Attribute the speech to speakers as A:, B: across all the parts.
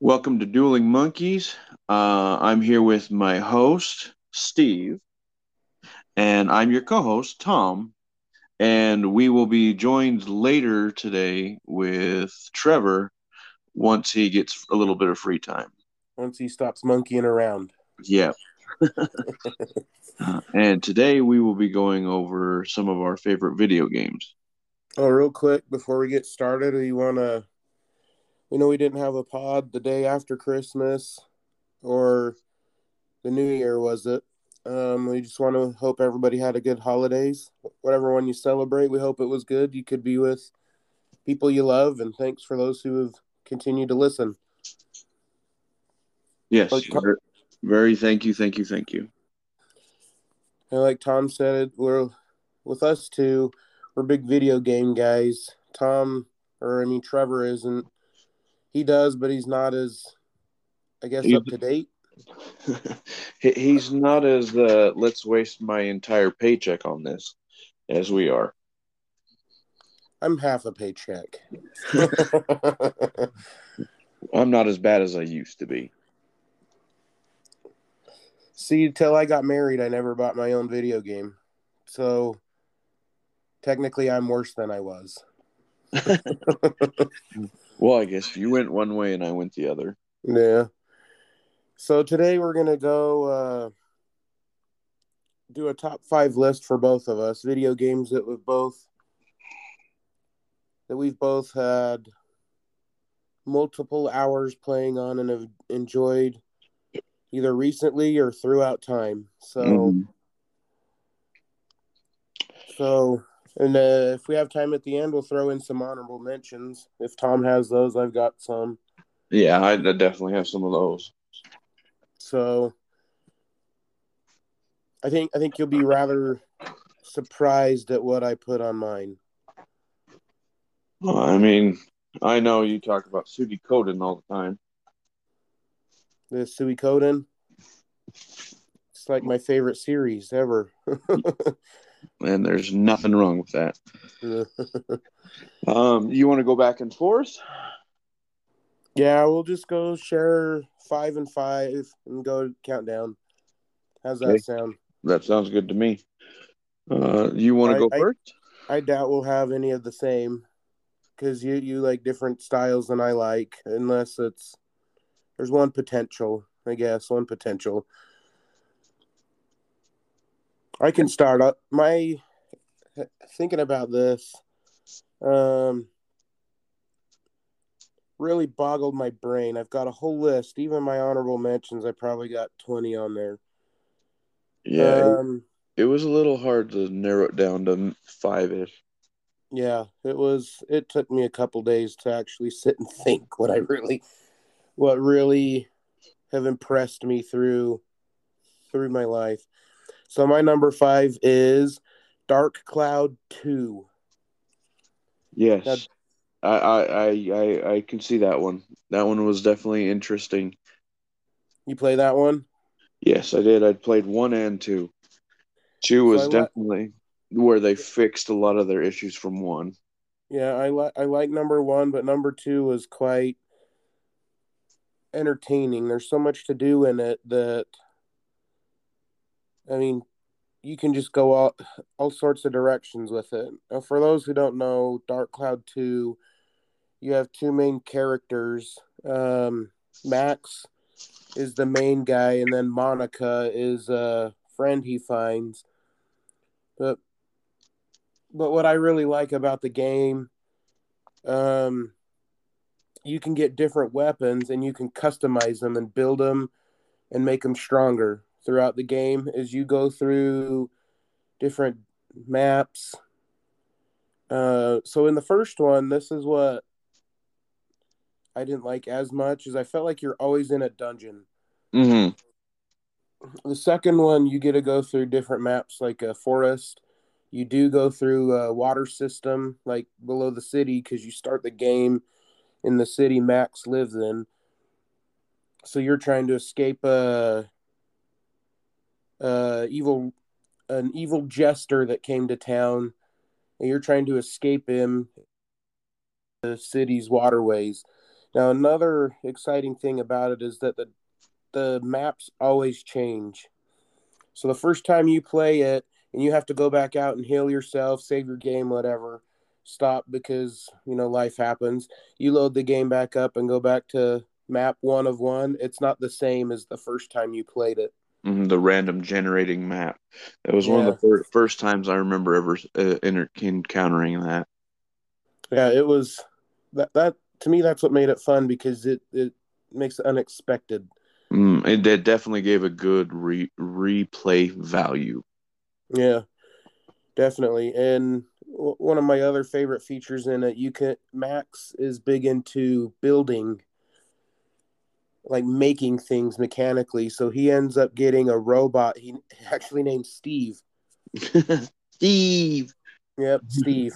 A: Welcome to Dueling Monkeys. Uh, I'm here with my host, Steve, and I'm your co host, Tom. And we will be joined later today with Trevor once he gets a little bit of free time.
B: Once he stops monkeying around.
A: Yeah. And today we will be going over some of our favorite video games.
B: Oh, real quick before we get started, do you want to. We know we didn't have a pod the day after Christmas or the New Year, was it? Um, we just want to hope everybody had a good holidays. Whatever one you celebrate, we hope it was good. You could be with people you love, and thanks for those who have continued to listen.
A: Yes, very, thank you, thank you, thank you.
B: And like Tom said, we're with us too. We're big video game guys. Tom, or I mean Trevor, isn't. He does, but he's not as, I guess, up to date.
A: he's not as uh, let's waste my entire paycheck on this as we are.
B: I'm half a paycheck.
A: I'm not as bad as I used to be.
B: See, till I got married, I never bought my own video game. So technically, I'm worse than I was.
A: well, I guess you went one way and I went the other.
B: Yeah. So today we're gonna go uh, do a top five list for both of us. Video games that we've both that we've both had multiple hours playing on and have enjoyed either recently or throughout time. So, mm-hmm. so, and uh, if we have time at the end, we'll throw in some honorable mentions. If Tom has those, I've got some.
A: Yeah, I definitely have some of those.
B: So, I think I think you'll be rather surprised at what I put on mine.
A: Well, I mean, I know you talk about Suikoden all the time
B: the Suikoden. It's like my favorite series ever.
A: and there's nothing wrong with that. um, you want to go back and forth?
B: Yeah, we'll just go share five and five and go countdown. How's that okay. sound?
A: That sounds good to me. Uh, you want to go
B: I,
A: first?
B: I doubt we'll have any of the same because you you like different styles than I like, unless it's there's one potential, I guess, one potential. I can start up my thinking about this. Um, really boggled my brain. I've got a whole list. Even my honorable mentions, I probably got twenty on there.
A: Yeah, um, it, it was a little hard to narrow it down to five ish.
B: Yeah, it was. It took me a couple days to actually sit and think what I really what really have impressed me through through my life. So my number five is Dark Cloud Two.
A: Yes, I, I I I can see that one. That one was definitely interesting.
B: You play that one?
A: Yes, I did. I played one and two. Two was so definitely where they fixed a lot of their issues from one.
B: Yeah, I like I like number one, but number two was quite entertaining. There's so much to do in it that I mean, you can just go all all sorts of directions with it. Now, for those who don't know, Dark Cloud Two, you have two main characters. Um, Max is the main guy, and then Monica is a friend he finds. But but what I really like about the game, um, you can get different weapons and you can customize them and build them and make them stronger throughout the game as you go through different maps. Uh, so in the first one, this is what I didn't like as much as I felt like you're always in a dungeon.
A: Mm-hmm.
B: The second one, you get to go through different maps like a forest. You do go through a water system like below the city because you start the game in the city Max lives in. So you're trying to escape a, a evil an evil jester that came to town, and you're trying to escape him. The city's waterways. Now, another exciting thing about it is that the the maps always change. So the first time you play it, and you have to go back out and heal yourself, save your game, whatever, stop because you know life happens. You load the game back up and go back to map one of one. It's not the same as the first time you played it.
A: Mm-hmm, the random generating map. That was yeah. one of the fir- first times I remember ever uh, encountering that.
B: Yeah, it was that that to me that's what made it fun because it it makes it unexpected.
A: Mm, it, it definitely gave a good re- replay value.
B: Yeah, definitely. And one of my other favorite features in it, you can Max is big into building, like making things mechanically. So he ends up getting a robot. He actually named Steve.
A: Steve.
B: Yep, Steve.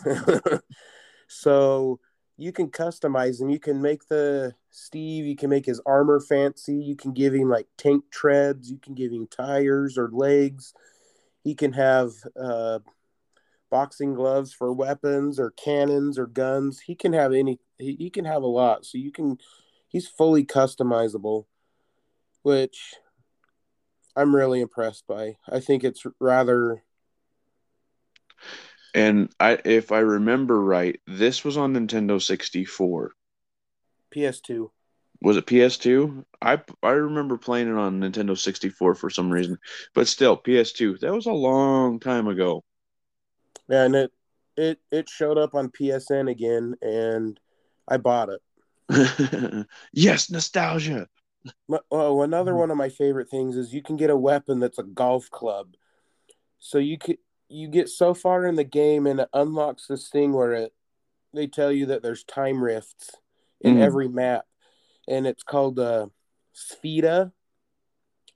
B: so you can customize him. You can make the Steve, you can make his armor fancy. You can give him like tank treads. You can give him tires or legs. He can have uh, boxing gloves for weapons or cannons or guns. He can have any. He, he can have a lot. So you can. He's fully customizable, which I'm really impressed by. I think it's rather
A: and I, if I remember right, this was on Nintendo 64.
B: PS2.
A: Was it PS2? I I remember playing it on Nintendo 64 for some reason, but still PS2. That was a long time ago.
B: Yeah, and it it it showed up on PSN again, and I bought
A: it. yes, nostalgia.
B: Oh, another one of my favorite things is you can get a weapon that's a golf club. So you could you get so far in the game and it unlocks this thing where it they tell you that there's time rifts in mm-hmm. every map and it's called uh Spheda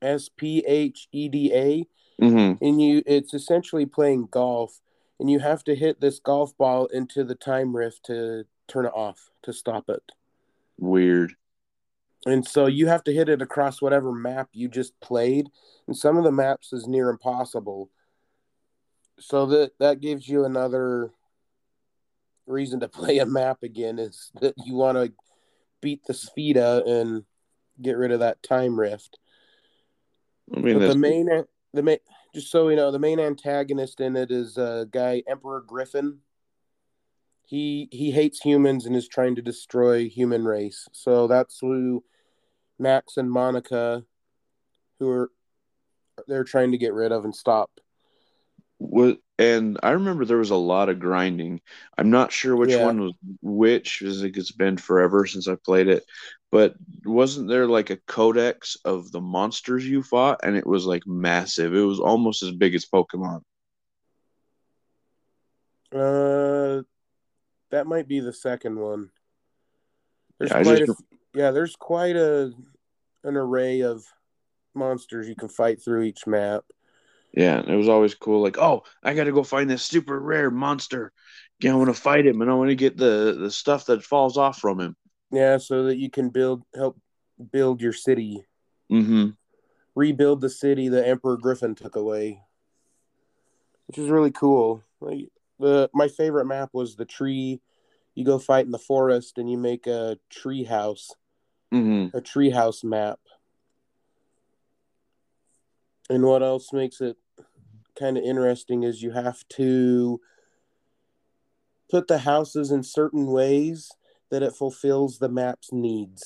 B: S P H E D A
A: mm-hmm.
B: and you it's essentially playing golf and you have to hit this golf ball into the time rift to turn it off to stop it.
A: Weird.
B: And so you have to hit it across whatever map you just played. And some of the maps is near impossible. So that that gives you another reason to play a map again is that you want to beat the Spheda and get rid of that time rift. I mean, the main the main just so you know, the main antagonist in it is a guy Emperor Griffon. He he hates humans and is trying to destroy human race. So that's who Max and Monica, who are they're trying to get rid of and stop
A: was and I remember there was a lot of grinding. I'm not sure which yeah. one was which, as it's been forever since I played it. But wasn't there like a codex of the monsters you fought, and it was like massive? It was almost as big as Pokemon.
B: Uh, that might be the second one. There's yeah, quite just... a, yeah, there's quite a an array of monsters you can fight through each map.
A: Yeah, it was always cool. Like, oh, I got to go find this super rare monster. Yeah, I want to fight him, and I want to get the the stuff that falls off from him.
B: Yeah, so that you can build help build your city.
A: Mm-hmm.
B: Rebuild the city the Emperor Griffon took away, which is really cool. Like the my favorite map was the tree. You go fight in the forest, and you make a tree house.
A: Mm-hmm.
B: A tree house map. And what else makes it kind of interesting is you have to put the houses in certain ways that it fulfills the map's needs.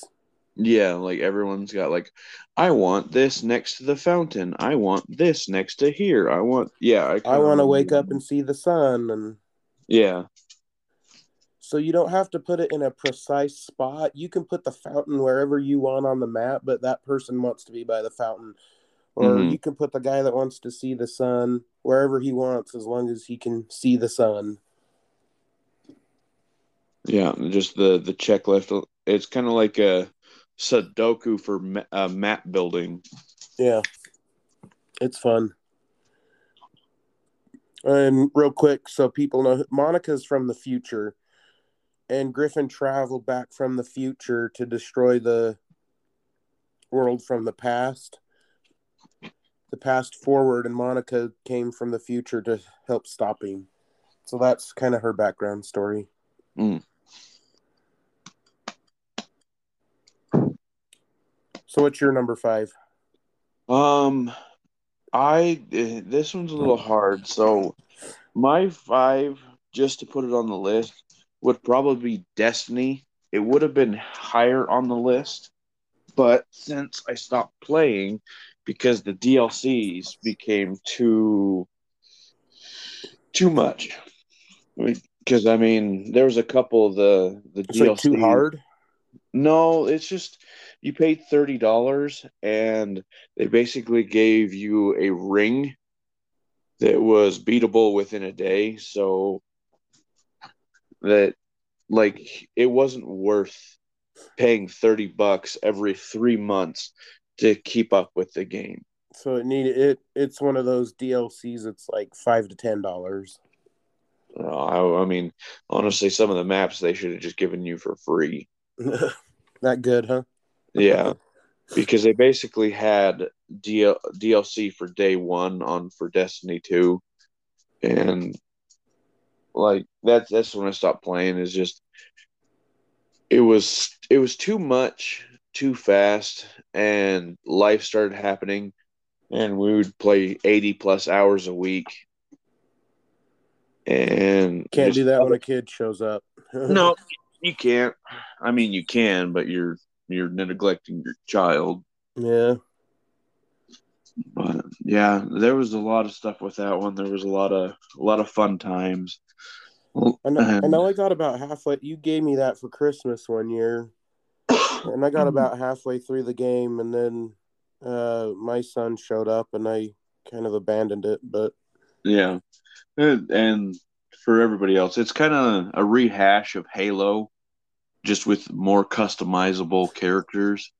A: Yeah, like everyone's got like, I want this next to the fountain. I want this next to here. I want yeah.
B: I, I want to wake up and see the sun and
A: yeah.
B: So you don't have to put it in a precise spot. You can put the fountain wherever you want on the map, but that person wants to be by the fountain or mm-hmm. you can put the guy that wants to see the sun wherever he wants as long as he can see the sun.
A: Yeah just the the checklist. It's kind of like a sudoku for ma- uh, map building.
B: Yeah. It's fun. And real quick so people know monica's from the future and griffon traveled back from the future to destroy the world from the past the past forward, and Monica came from the future to help stop him. So that's kind of her background story.
A: Mm.
B: So what's your number five?
A: Um, I this one's a little hard. So my five, just to put it on the list, would probably be Destiny. It would have been higher on the list, but since I stopped playing because the DLCs became too too much. Because I mean, there was a couple of the the
B: It's like too hard.
A: No, it's just you paid thirty dollars and they basically gave you a ring that was beatable within a day. So that like it wasn't worth paying 30 bucks every three months to keep up with the game.
B: So it needed it. It's one of those DLCs. It's like five to ten dollars.
A: Uh, I, I mean, honestly, some of the maps they should have just given you for free.
B: Not good, huh?
A: Yeah, because they basically had DL, DLC for day one on for Destiny two, and like that's that's when I stopped playing. Is just it was it was too much, too fast, and life started happening, and we would play eighty plus hours a week, and
B: Can't do that when a kid shows up.
A: no, you can't. I mean, you can, but you're you're neglecting your child.
B: Yeah.
A: But yeah, there was a lot of stuff with that one. There was a lot of a lot of fun times.
B: I know, I know I got about halfway. You gave me that for Christmas one year, and I got about halfway through the game, and then uh, my son showed up, and I kind of abandoned it. But
A: Yeah, and, for everybody else, it's kind of a rehash of Halo, just with more customizable characters.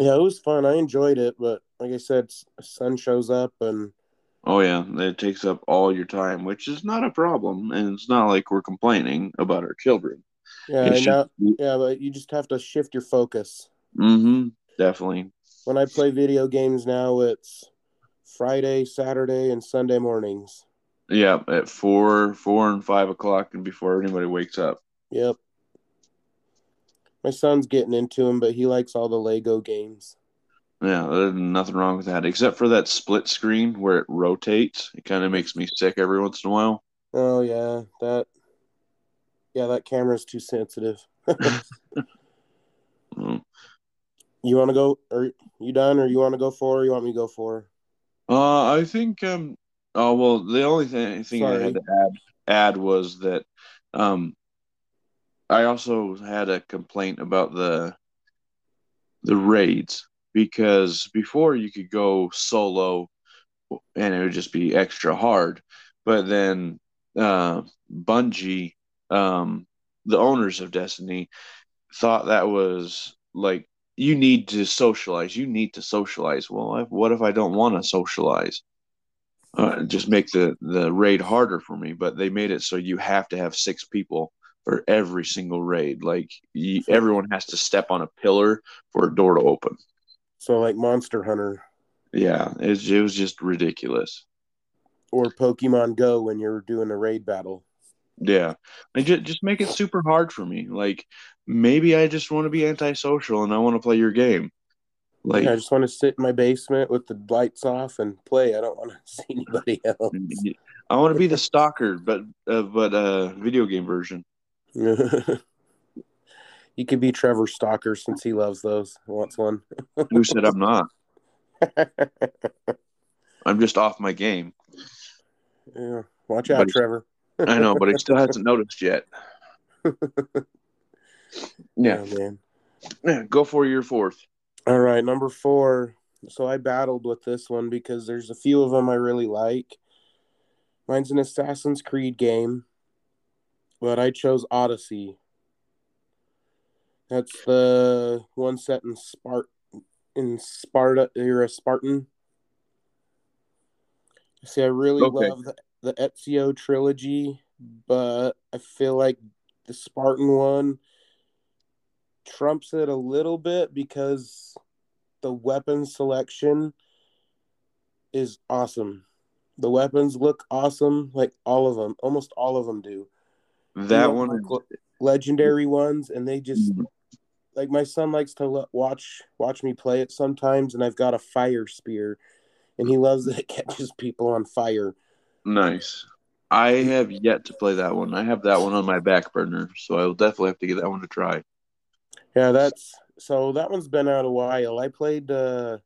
B: yeah, it was fun. I enjoyed it, but like I said, s- son shows up, and
A: Oh yeah, it takes up all your time, which is not a problem, and it's not like we're complaining about our children.
B: Yeah, now, yeah, but you just have to shift your focus.
A: Mm-hmm. definitely.
B: When I play video games now, it's Friday, Saturday, and Sunday mornings.
A: Yeah, at four, four and five o'clock, and before anybody wakes up.
B: Yep. My son's getting into them, but he likes all the Lego games.
A: Yeah, there's nothing wrong with that, except for that split screen where it rotates. It kind of makes me sick every once in a while.
B: Oh yeah, that. Yeah, that camera's too sensitive.
A: Mm.
B: You want to go? Or you done? Or you want to go for? Or you want me to go for?
A: Uh, I think um. Oh well, the only thing, thing I had to add add was that um, I also had a complaint about the the raids because before you could go solo and it would just be extra hard, but then uh, Bungie, um, the owners of Destiny, thought that was like you need to socialize. You need to socialize. Well, what if I don't want to socialize? Uh, just make the the raid harder for me. But they made it so you have to have six people for every single raid. Like you, everyone has to step on a pillar for a door to open.
B: So like Monster Hunter
A: Yeah, it, it was just ridiculous.
B: or Pokemon Go when you're doing a raid battle.
A: Yeah, and just just make it super hard for me. Like maybe I just want to be antisocial and I want to play your game. Like
B: Yeah, I just want to sit in my basement with the lights off and play. I don't want to see anybody else.
A: I want to be the stalker, but uh, but uh, video game version.
B: you could be Trevor Stalker since he loves those. Wants one.
A: Who said I'm not? I'm just off my game.
B: Yeah. Watch out,
A: But-
B: Trevor.
A: I know, but he still hasn't noticed yet. Yeah,
B: Oh, man.
A: yeah. Go for your fourth.
B: All right, number four. So I battled with this one because there's a few of them I really like. Mine's an Assassin's Creed game, but I chose Odyssey. That's the one set in Spart in Sparta. You're a Spartan. See, I really
A: Okay.
B: love the, the Ezio trilogy, but I feel like the Spartan one trumps it a little bit because the weapon selection is awesome. The weapons look awesome, like all of them, almost all of them do.
A: That one,
B: legendary ones, and they just mm-hmm. like my son likes to watch watch me play it sometimes, and I've got a fire spear, and he loves that it catches people on fire.
A: Nice. I have yet to play that one. I have that one on my back burner, so I will definitely have to get that one to try.
B: Yeah, that's so that one's been out a while. I played uh,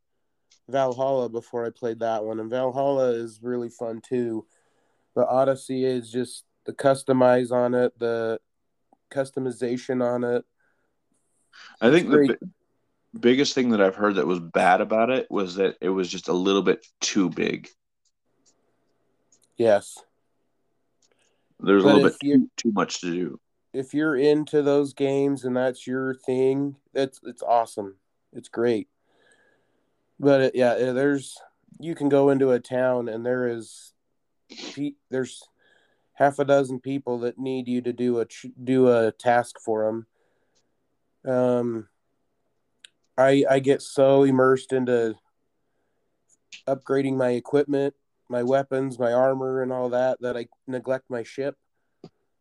B: Valhalla before I played that one, and Valhalla is really fun too. The Odyssey is just the customize on it, the customization on it.
A: I think the biggest thing that I've heard that was bad about it was that it was just a little bit too big.
B: Yes.
A: There's but a little bit too, too much to do.
B: If you're into those games and that's your thing, that's it's awesome. It's great. But it, yeah, there's you can go into a town and there is there's half a dozen people that need you to do a do a task for them. Um, I I get so immersed into upgrading my equipment my weapons, my armor, and all that that I neglect my ship.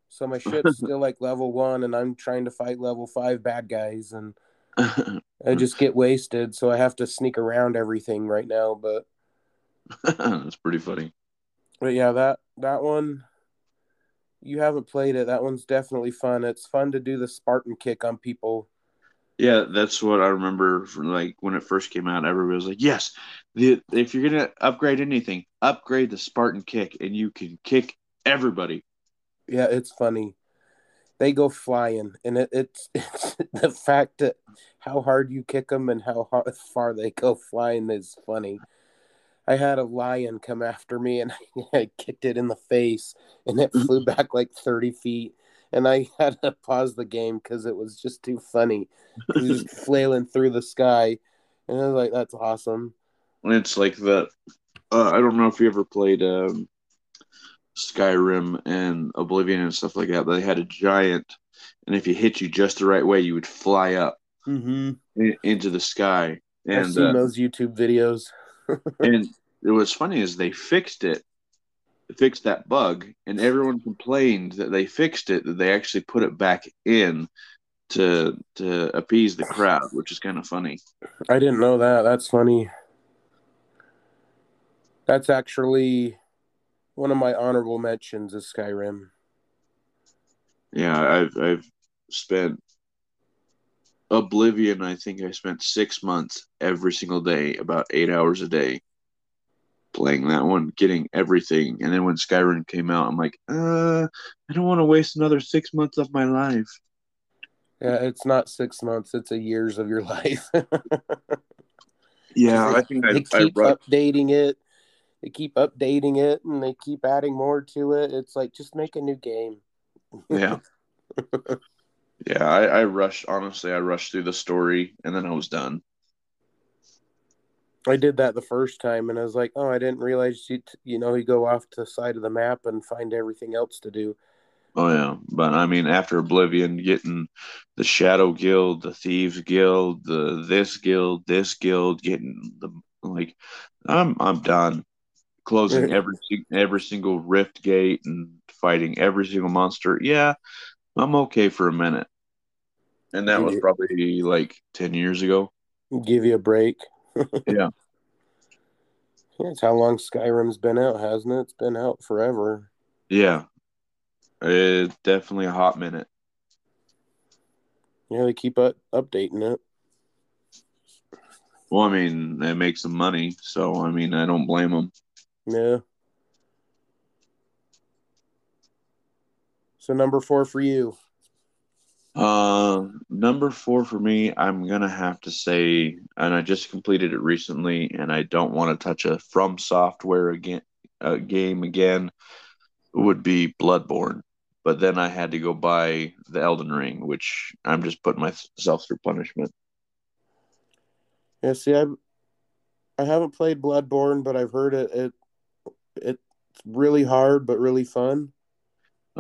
B: So my ship's still like level one, and I'm trying to fight level five bad guys, and I just get wasted. So I have to sneak around everything right now. But
A: that's pretty funny.
B: But yeah, that that one, you haven't played it. That one's definitely fun. It's fun to do the Spartan kick on people
A: yeah, that's what I remember from like when it first came out. Everybody was like, "Yes, the, if you're gonna upgrade anything, upgrade the Spartan kick, and you can kick everybody."
B: Yeah, it's funny. They go flying, and it, it's it's the fact that how hard you kick them and how hard, far they go flying is funny. I had a lion come after me, and I kicked it in the face, and it flew back like thirty feet and I had to pause the game because it was just too funny. He was flailing through the sky, and I was like, "That's awesome."
A: It's like that. Uh, I don't know if you ever played um, Skyrim and Oblivion and stuff like that, but they had a giant, and if you hit you just the right way, you would fly up
B: mm-hmm.
A: in, into the sky. And
B: I've seen uh, those YouTube videos.
A: and it was funny is they fixed it fixed that bug, and everyone complained that they fixed it, that they actually put it back in to to appease the crowd, which is kind of funny.
B: I didn't know that. That's funny. That's actually one of my honorable mentions is Skyrim.
A: Yeah, I've I've spent Oblivion. I think I spent six months every single day, about eight hours a day playing that one, getting everything. And then when Skyrim came out, I'm like, uh, I don't want to waste another six months of my life.
B: Yeah, it's not six months; it's a years of your life.
A: yeah, they, I think
B: they
A: I,
B: keep I updating it. They keep updating it, and they keep adding more to it. It's like just make a new game.
A: yeah, yeah. I, I rushed. Honestly, I rushed through the story, and then I was done.
B: I did that the first time, and I was like, "Oh, I didn't realize you, you know, you go off to the side of the map and find everything else to do."
A: Oh yeah, but I mean, after Oblivion, getting the Shadow Guild, the Thieves Guild, the this guild, this guild, getting the like, I'm I'm done. Closing every every single rift gate and fighting every single monster. Yeah, I'm okay for a minute. And that was probably like ten years ago.
B: Give you a break
A: yeah.
B: That's how long Skyrim's been out, hasn't it? It's been out forever.
A: Yeah. It's definitely a hot minute.
B: Yeah, they keep up, updating it.
A: Well, I mean, they make some money, so I mean, I don't blame them.
B: Yeah. So number four for you.
A: Uh, number four for me, I'm gonna have to say, and I just completed it recently, and I don't want to touch a From Software again, a game again. Would be Bloodborne, but then I had to go buy the Elden Ring, which I'm just putting myself through punishment.
B: Yeah, see, I I haven't played Bloodborne, but I've heard it it it's really hard but really fun.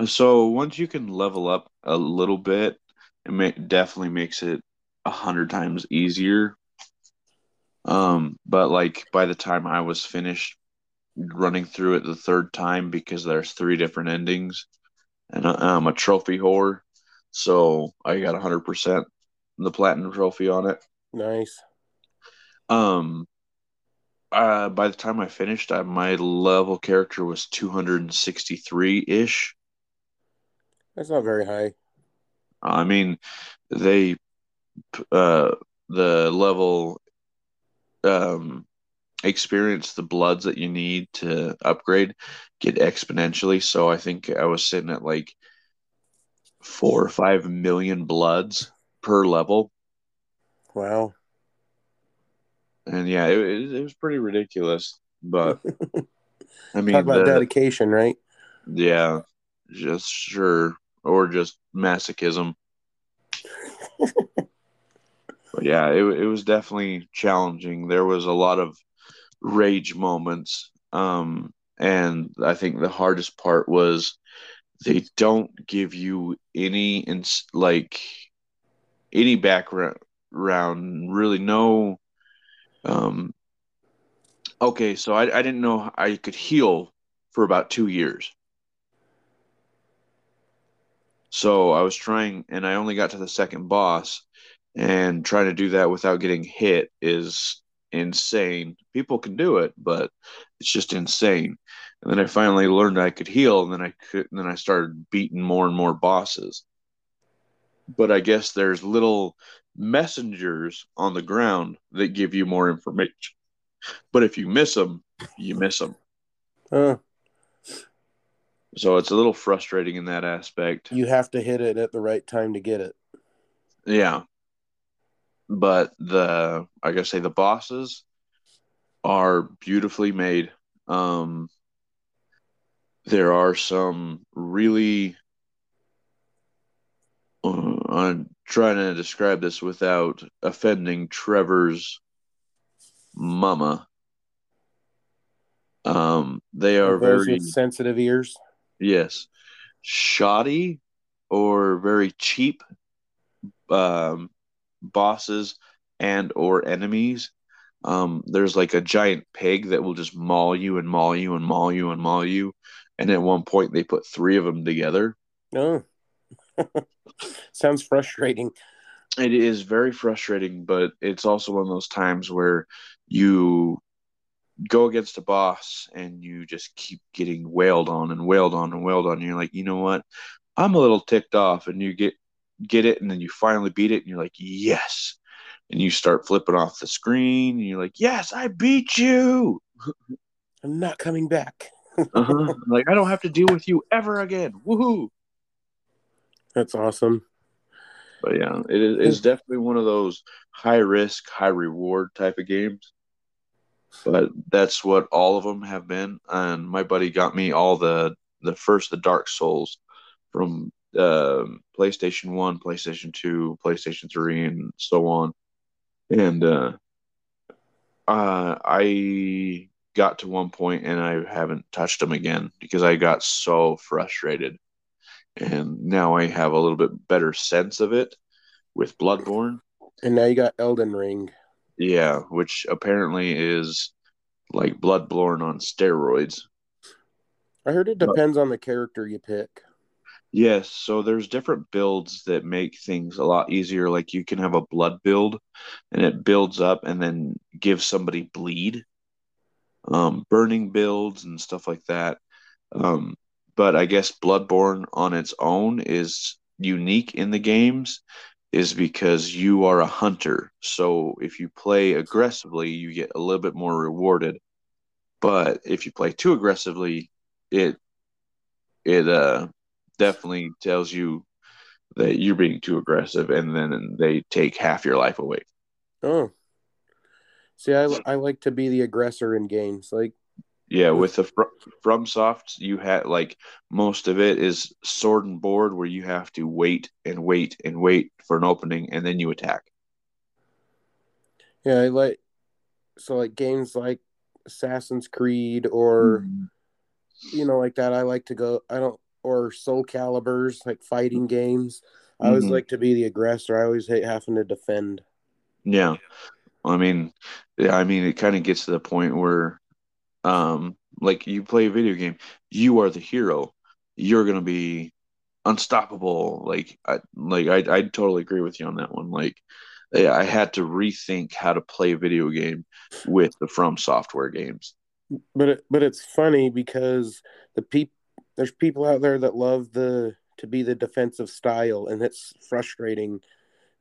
A: So once you can level up a little bit, it may, definitely makes it a hundred times easier. Um, but like by the time I was finished running through it the third time because there's three different endings, and I'm a trophy whore, so I got 100 percent the platinum trophy on it.
B: Nice.
A: Um, uh, by the time I finished, I, my level character was 263 ish.
B: That's not very high.
A: I mean, they uh the level um experience the bloods that you need to upgrade get exponentially. So I think I was sitting at like four or five million bloods per level.
B: Wow.
A: And yeah, it, it, was pretty ridiculous. But I mean,
B: Talk about
A: the-
B: dedication, right?
A: yeah, just sure, or just masochism. but yeah, it it was definitely challenging. There was a lot of rage moments, um, and I think the hardest part was they don't give you any ins like any background, really no. Um, okay, so I I didn't know I could heal for about two years. So I was trying, and I only got to the second boss, and trying to do that without getting hit is insane. People can do it, but it's just insane. And then I finally learned I could heal, and then I could, and then I started beating more and more bosses. But I guess there's little messengers on the ground that give you more information. But if you miss them, you miss them.
B: Uh,
A: So it's a little frustrating in that aspect.
B: you have to hit it at the right time to get it.
A: Yeah. But the I gotta say the bosses are beautifully made. Um there are some really uh, I'm trying to describe this without offending Trevor's mama. Um they are very
B: sensitive ears.
A: Yes. Shoddy or very cheap um, bosses and or enemies. Um, there's like a giant pig that will just maul you and maul you and maul you and maul you. And at one point they put three of them together.
B: No. Sounds frustrating.
A: It is very frustrating, but it's also one of those times where you go against a boss and you just keep getting wailed on and wailed on and wailed on. And you're like, you know what? I'm a little ticked off, and you get get it, and then you finally beat it, and you're like, yes. And you start flipping off the screen, and you're like, yes, I beat you.
B: I'm not coming back.
A: Uh-huh. like I don't have to deal with you ever again. Woohoo!
B: That's awesome.
A: But yeah, it is it's definitely one of those high risk, high reward type of games. But that's what all of them have been. And my buddy got me all the the first the Dark Souls from um PlayStation One, PlayStation Two, PlayStation Three, and so on. And uh, uh, I got to one point and I haven't touched them again because I got so frustrated. And now I have a little bit better sense of it with Bloodborne.
B: And now you got Elden Ring.
A: Yeah, which apparently is like Bloodborne on steroids.
B: I heard it depends on the character you pick.
A: Yes, so there's different builds that make things a lot easier. Like you can have a blood build and it builds up and then gives somebody bleed. Um, burning builds and stuff like that. Um, but I guess Bloodborne on its own is unique in the games is because you are a hunter. So if you play aggressively, you get a little bit more rewarded. But if you play too aggressively, it it uh definitely tells you that you're being too aggressive and then they take half your life away.
B: Oh. See, I, I like to be the aggressor in games. Like,
A: Yeah, with the fr- FromSoft, you had like most of it is sword and board where you have to wait and wait and wait for an opening and then you attack.
B: yeah, I like, so like games like Assassin's Creed or, you know, like that. I like to go, I don't, or Soul Caliburs, like fighting games. I always
A: Mhm.
B: like to be the aggressor. I always hate having to defend.
A: Yeah. I mean, yeah, I mean, it kind of gets to the point where, um, like you play a video game, you are the hero. You're gonna be unstoppable. Like I like I I totally agree with you on that one. Like I had to rethink how to play a video game with the From Software games.
B: But it, but it's funny because the peop there's people out there that love the to be the defensive style, and it's frustrating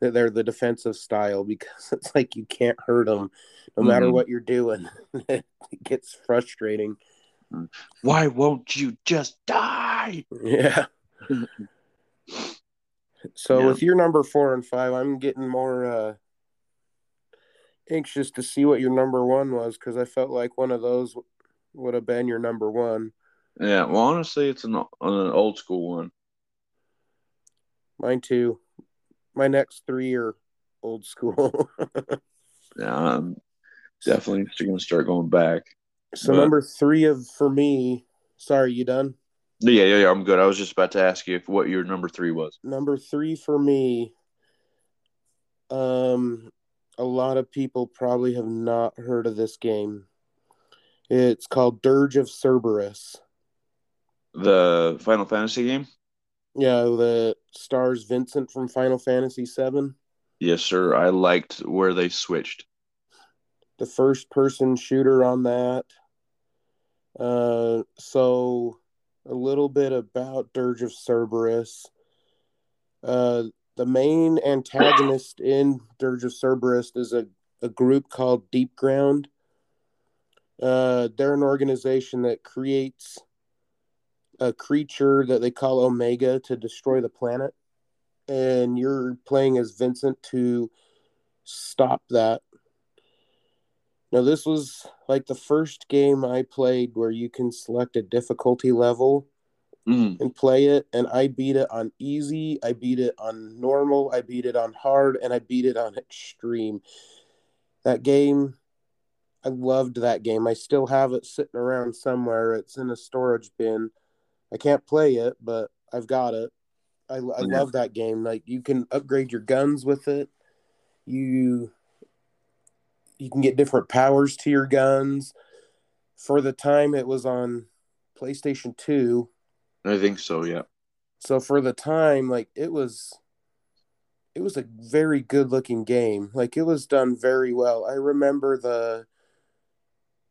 B: that they're the defensive style because it's like you can't hurt them no matter mm-hmm. what you're doing. it gets frustrating.
A: Why won't you just die?
B: Yeah. so yeah. with your number four and five, I'm getting more uh, anxious to see what your number one was because I felt like one of those would have been your number one.
A: Yeah, well, honestly, it's an, an old school one.
B: Mine too. My next three are old school.
A: yeah, I'm definitely going to start going back.
B: So but... number three of for me. Sorry, you done?
A: Yeah, yeah, yeah. I'm good. I was just about to ask you if what your number three was.
B: Number three for me. Um, a lot of people probably have not heard of this game. It's called Dirge of Cerberus.
A: The Final Fantasy game?
B: Yeah, the stars Vincent from Final Fantasy VII.
A: Yes, sir. I liked where they switched.
B: The first person shooter on that. Uh, so a little bit about Dirge of Cerberus. Uh, the main antagonist in Dirge of Cerberus is a, a group called Deep Ground. Uh, they're an organization that creates a creature that they call Omega to destroy the planet. And you're playing as Vincent to stop that. Now, this was like the first game I played where you can select a difficulty level mm. and play it. And I beat it on easy, I beat it on normal, I beat it on hard, and I beat it on extreme. That game, I loved that game. I still have it sitting around somewhere. It's in a storage bin. I can't play it, but I've got it. I, I yeah. love that game. Like you can upgrade your guns with it. You you can get different powers to your guns. For the time it was on PlayStation 2,
A: I think so, yeah.
B: So for the time, like it was it was a very good looking game. Like it was done very well. I remember the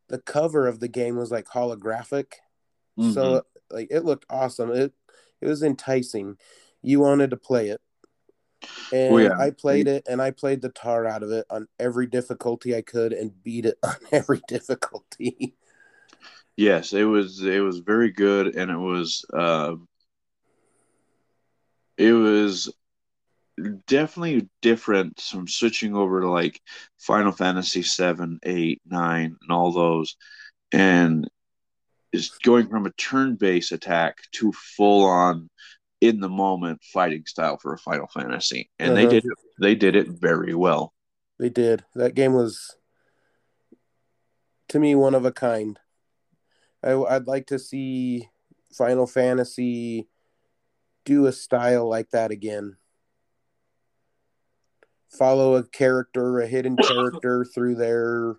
B: the cover of the game was like holographic. Mm-hmm. So like it looked awesome. It it was enticing. You wanted to play it. And well, yeah. I played it and I played the tar out of it on every difficulty I could and beat it on every difficulty.
A: Yes, it was it was very good, and it was uh, it was definitely different from switching over to like Final Fantasy seven, eight, nine, and all those, and is going from a turn-based attack to full-on in the moment fighting style for a Final Fantasy, and uh-huh. they did it, they did it very well.
B: They did. That game was to me one of a kind. I, I'd like to see Final Fantasy do a style like that again. Follow a character, a hidden character through their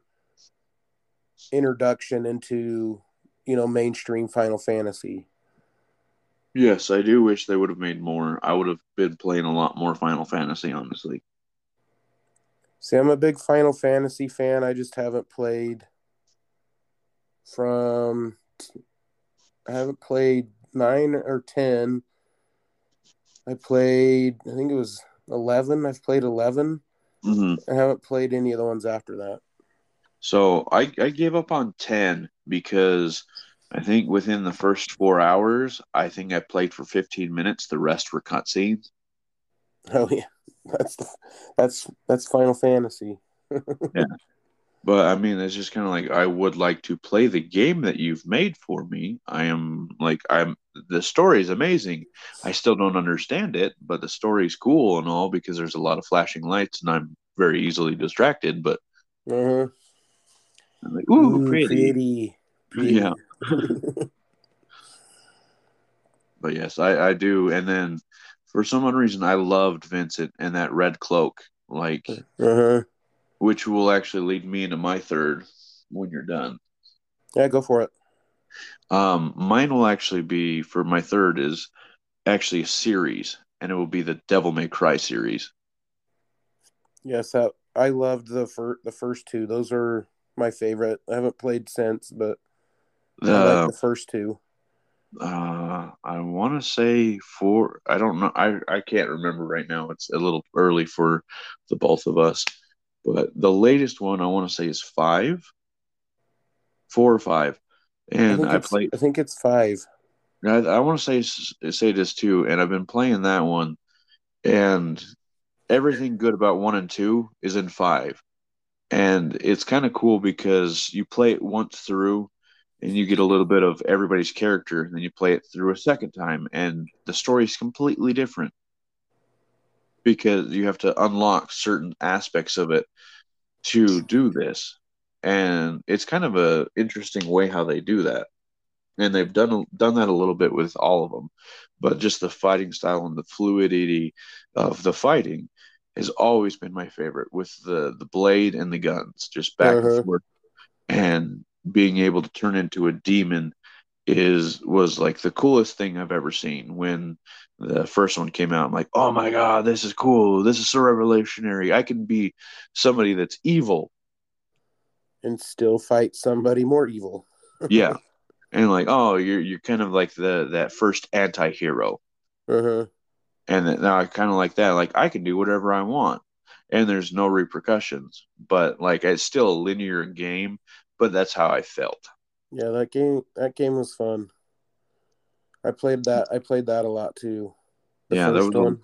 B: introduction into, you know, mainstream Final Fantasy.
A: Yes, I do wish they would have made more. I would have been playing a lot more Final Fantasy, honestly.
B: See, I'm a big Final Fantasy fan. I just haven't played from I haven't played nine or ten. I played I think it was eleven. I've played 11 mm-hmm. I haven't played any of the ones after that.
A: So I I gave up on ten because I think within the first four hours, I think I played for fifteen minutes. The rest were cutscenes.
B: Oh yeah, that's that's that's Final Fantasy.
A: yeah, but I mean, it's just kind of like I would like to play the game that you've made for me. I am like I'm the story is amazing. I still don't understand it, but the story's cool and all because there's a lot of flashing lights and I'm very easily distracted. But uh-huh. I'm like, ooh, ooh pretty. pretty, pretty. yeah. but yes, I I do. And then for some odd reason, I loved Vincent and that red cloak. Like. Uh-huh which will actually lead me into my third when you're done.
B: Yeah, go for it.
A: Um, mine will actually be for my third is actually a series, and it will be the Devil May Cry series.
B: Yes, I, I loved the fir- the first two. Those are my favorite. I haven't played since, but
A: The
B: I like the first two.
A: uh, I want to say four. I don't know. I I can't remember right now. It's a little early for the both of us, but the latest one I want to say is five, four or five,
B: I
A: and I
B: it's
A: played.
B: I think it's five.
A: I, I want to say say this too, and I've been playing that one, and everything good about one and two is in five, and it's kind of cool because you play it once through, and you get a little bit of everybody's character, and then you play it through a second time, and the story is completely different because you have to unlock certain aspects of it to do this, and it's kind of a interesting way how they do that. And they've done done that a little bit with all of them, but just the fighting style and the fluidity of the fighting has always been my favorite with the the blade and the guns just back
B: Uh-huh.
A: and forth. And being able to turn into a demon is was like the coolest thing I've ever seen. When the first one came out I'm like oh my god this is cool. This is so revolutionary. I can be somebody that's evil.
B: And still fight somebody more evil.
A: yeah. And like oh you're you're kind of like the that first anti-hero.
B: Uh-huh.
A: And now I kind of like that. Like I can do whatever I want, and there's no repercussions. But like it's still a linear game, but that's how I felt.
B: Yeah, that game that game was fun. I played that I played that a lot too. The
A: Yeah, that was a-
B: one.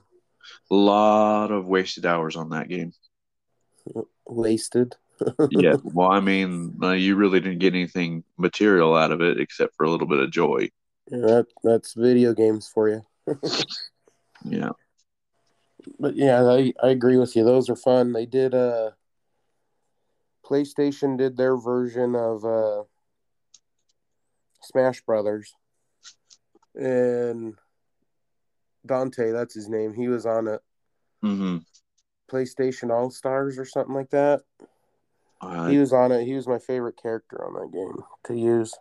A: A lot of wasted hours on that game.
B: Wasted.
A: Yeah, well, I mean, uh, you really didn't get anything material out of it except for a little bit of joy.
B: Yeah, that that's video games for you.
A: Yeah,
B: But yeah, I, I agree with you. Those are fun. They did uh PlayStation did their version of uh Smash Brothers. And Dante, that's his name. He was on it.
A: hmm
B: PlayStation All Stars or something like that.
A: uh,
B: He was on it. He was my favorite character on that game to use.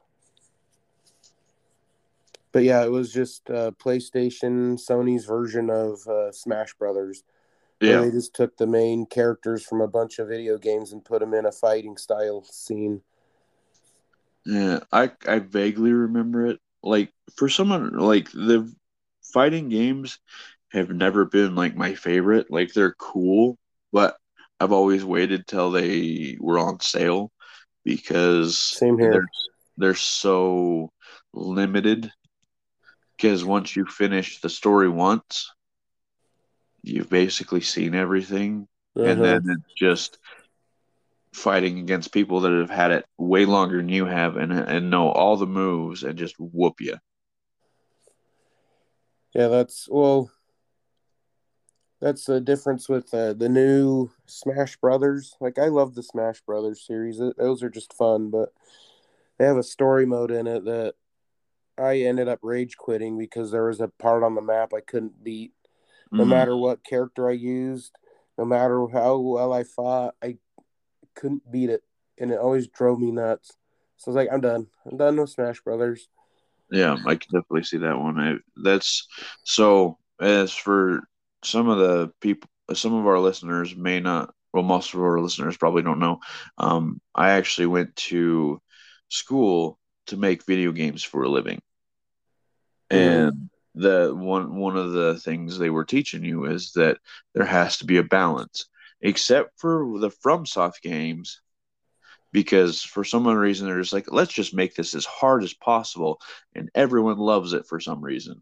B: But yeah, it was just uh, PlayStation, Sony's version of uh, Smash Brothers.
A: yeah.
B: they just took the main characters from a bunch of video games and put them in a fighting style scene.
A: Yeah, I I vaguely remember it. Like for someone like the fighting games have never been like my favorite. Like they're cool, but I've always waited till they were on sale because
B: Same here.
A: they're they're so limited. Because once you finish the story once, you've basically seen everything and
B: Uh-huh.
A: then it's just fighting against people that have had it way longer than you have and and know all the moves and just whoop you.
B: yeah, that's well, that's the difference with uh, the new Smash Brothers. Like I love the Smash Brothers series; those are just fun. But they have a story mode in it that I ended up rage quitting because there was a part on the map I couldn't beat. No
A: Mhm.
B: matter what character I used, no matter how well I fought, I couldn't beat it, and it always drove me nuts. So I was like, I'm done. I'm done with Smash Brothers.
A: Yeah, I can definitely see that one. I, that's so. As for some of the people, some of our listeners may not. Well, most of our listeners probably don't know. Um, I actually went to school to make video games for a living, mm-hmm. and the one one of the things they were teaching you is that there has to be a balance, except for the FromSoft games because for some reason they're just like let's just make this as hard as possible and everyone loves it for some reason.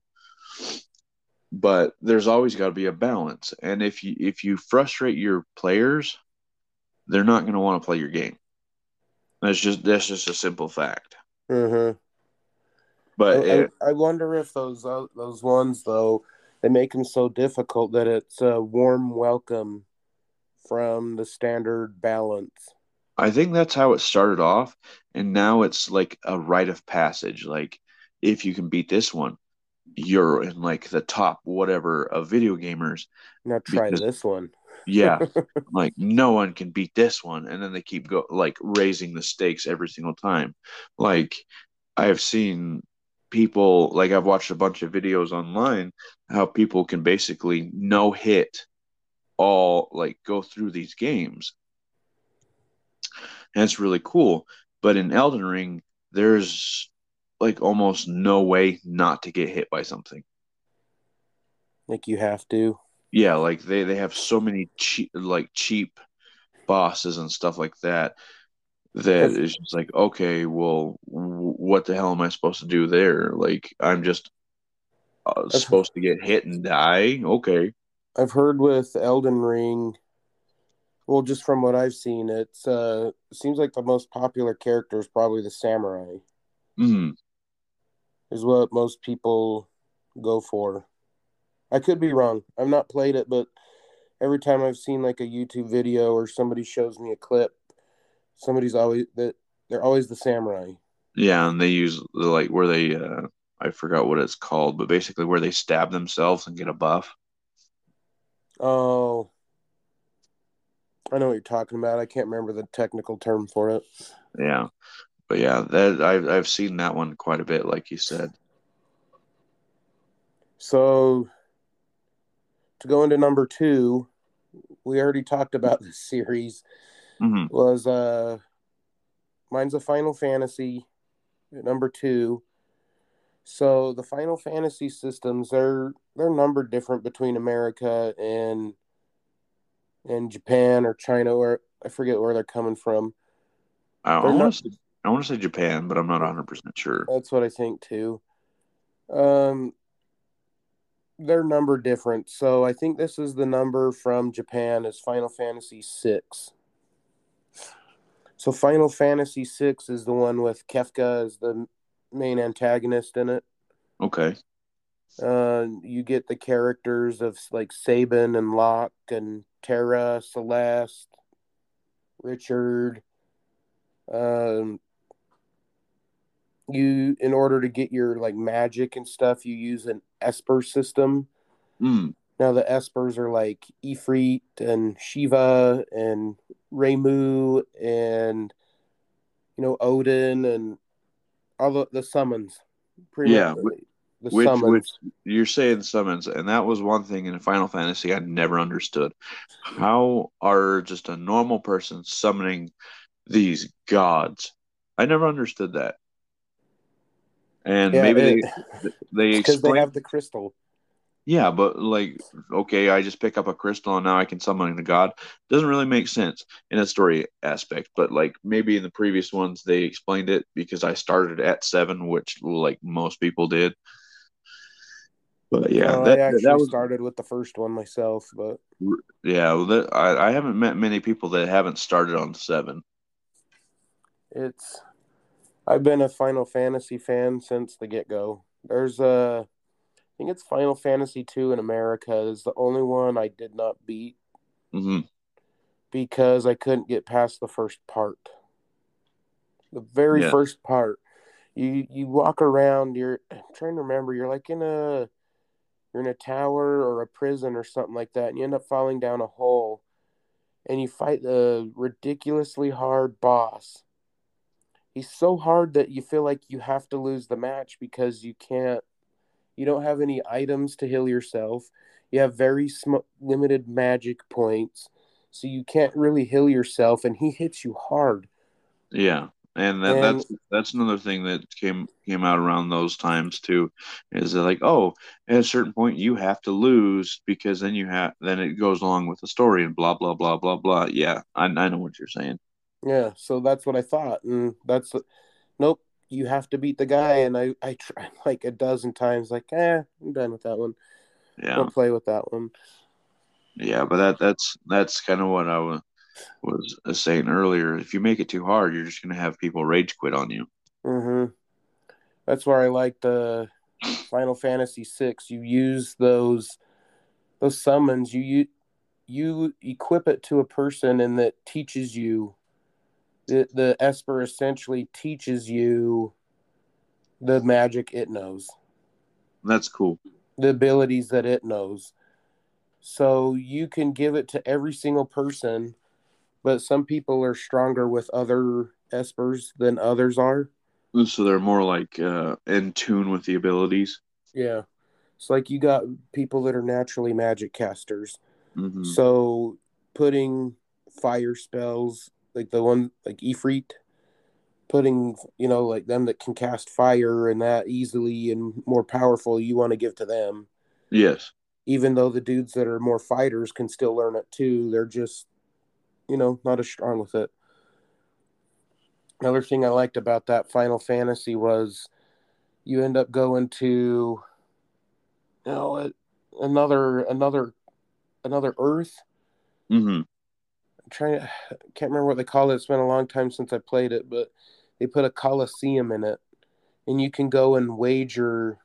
A: But there's always got to be a balance and if you if you frustrate your players they're not going to want to play your game. That's just that's just a simple fact
B: Mm-hmm.
A: but
B: I,
A: it,
B: I wonder if those uh, those ones though they make them so difficult that it's a warm welcome from the standard balance.
A: I think that's how it started off and now it's like a rite of passage like if you can beat this one you're in like the top whatever of video gamers
B: Now try
A: Because-
B: this one.
A: Yeah like no one can beat this one and then they keep go like raising the stakes every single time like I've seen people like I've watched a bunch of videos online how people can basically no hit all like go through these games. And it's really cool. But in Elden Ring, there's like almost no way not to get hit by something.
B: Like you have to.
A: Yeah, like they they have so many cheap like cheap bosses and stuff like that that is just like okay, well, w- what the hell am I supposed to do there? Like I'm just uh, supposed to get hit and die. Okay.
B: I've heard with Elden Ring. Well, just from what I've seen, it's uh seems like the most popular character is probably the samurai.
A: Mm.
B: Is what most people go for. I could be wrong. I've not played it, but every time I've seen like a YouTube video or somebody shows me a clip, somebody's always that they're always the samurai.
A: Yeah, and they use the like where they uh I forgot what it's called, but basically where they stab themselves and get a buff.
B: Oh, I know what you're talking about. I can't remember the technical term for it.
A: Yeah, but yeah, that I've I've seen that one quite a bit, like you said.
B: So to go into number two, we already talked about this series.
A: Mm-hmm.
B: Was uh, mine's a Final Fantasy number two. So the Final Fantasy systems they're they're numbered different between America and and Japan or China or I forget where they're coming from.
A: I, I want to say, I want to say Japan, but I'm not 100 percent sure.
B: That's what I think too. Um, they're numbered different, so I think this is the number from Japan is Final Fantasy six. So Final Fantasy six is the one with Kefka as the main antagonist in it.
A: Okay.
B: Uh, you get the characters of like Sabin and Locke and Terra, Celeste, Richard. Um, you in order to get your like magic and stuff, you use an Esper system.
A: Mm.
B: Now the Espers are like Ifrit and Shiva and Ramuh and you know Odin and all the, the summons.
A: Yeah, the, the which, summons. Which you're saying summons, and that was one thing in Final Fantasy I never understood. How are just a normal person summoning these gods? I never understood that. And yeah, maybe it, they they
B: because they have the crystal.
A: Yeah, but like, okay, I just pick up a crystal and now I can summon a god. Doesn't really make sense in a story aspect, but like maybe in the previous ones they explained it because I started at seven, which like most people did. But yeah,
B: that, I actually that was, started with the first one myself, but
A: yeah, well, that, I, I haven't met many people that haven't started on seven.
B: It's I've been a Final Fantasy fan since the get go. There's a think it's Final Fantasy two in America is the only one I did not beat
A: mm-hmm.
B: because I couldn't get past the first part. The very yeah. first part, you you walk around. You're I'm trying to remember. You're like in a you're in a tower or a prison or something like that, and you end up falling down a hole, and you fight the ridiculously hard boss. He's so hard that you feel like you have to lose the match because you can't you don't have any items to heal yourself. You have very sm- limited magic points, so you can't really heal yourself. And he hits you hard.
A: Yeah, and, that, and that's that's another thing that came came out around those times too. Is that like, oh, at a certain point you have to lose because then you have then it goes along with the story and blah blah blah blah blah. Yeah, I I know what you're saying.
B: Yeah, so that's what I thought, and that's nope you have to beat the guy, and I I tried like a dozen times, like eh, I'm done with that one.
A: Yeah,
B: I'll play with that one.
A: Yeah, but that that's that's kind of what I was was uh, saying earlier. If you make it too hard, you're just gonna have people rage quit on you.
B: Mm-hmm. That's where I like the Final Fantasy Six. You use those those summons. You you you equip it to a person, and that teaches you the, the Esper essentially teaches you the magic it knows.
A: That's cool.
B: The abilities that it knows. So you can give it to every single person, but some people are stronger with other espers than others are.
A: So they're more like uh, in tune with the abilities.
B: Yeah. It's like you got people that are naturally magic casters.
A: Mm-hmm.
B: So putting fire spells like the one like Ifrit, putting you know like them that can cast fire and that easily and more powerful, you want to give to them.
A: Yes.
B: Even though the dudes that are more fighters can still learn it too, they're just you know not as strong with it. Another thing I liked about that Final Fantasy was you end up going to you know another another another Earth.
A: Mm-hmm.
B: Trying to can't remember what they call it. It's been a long time since I played it, but they put a coliseum in it, and you can go and wager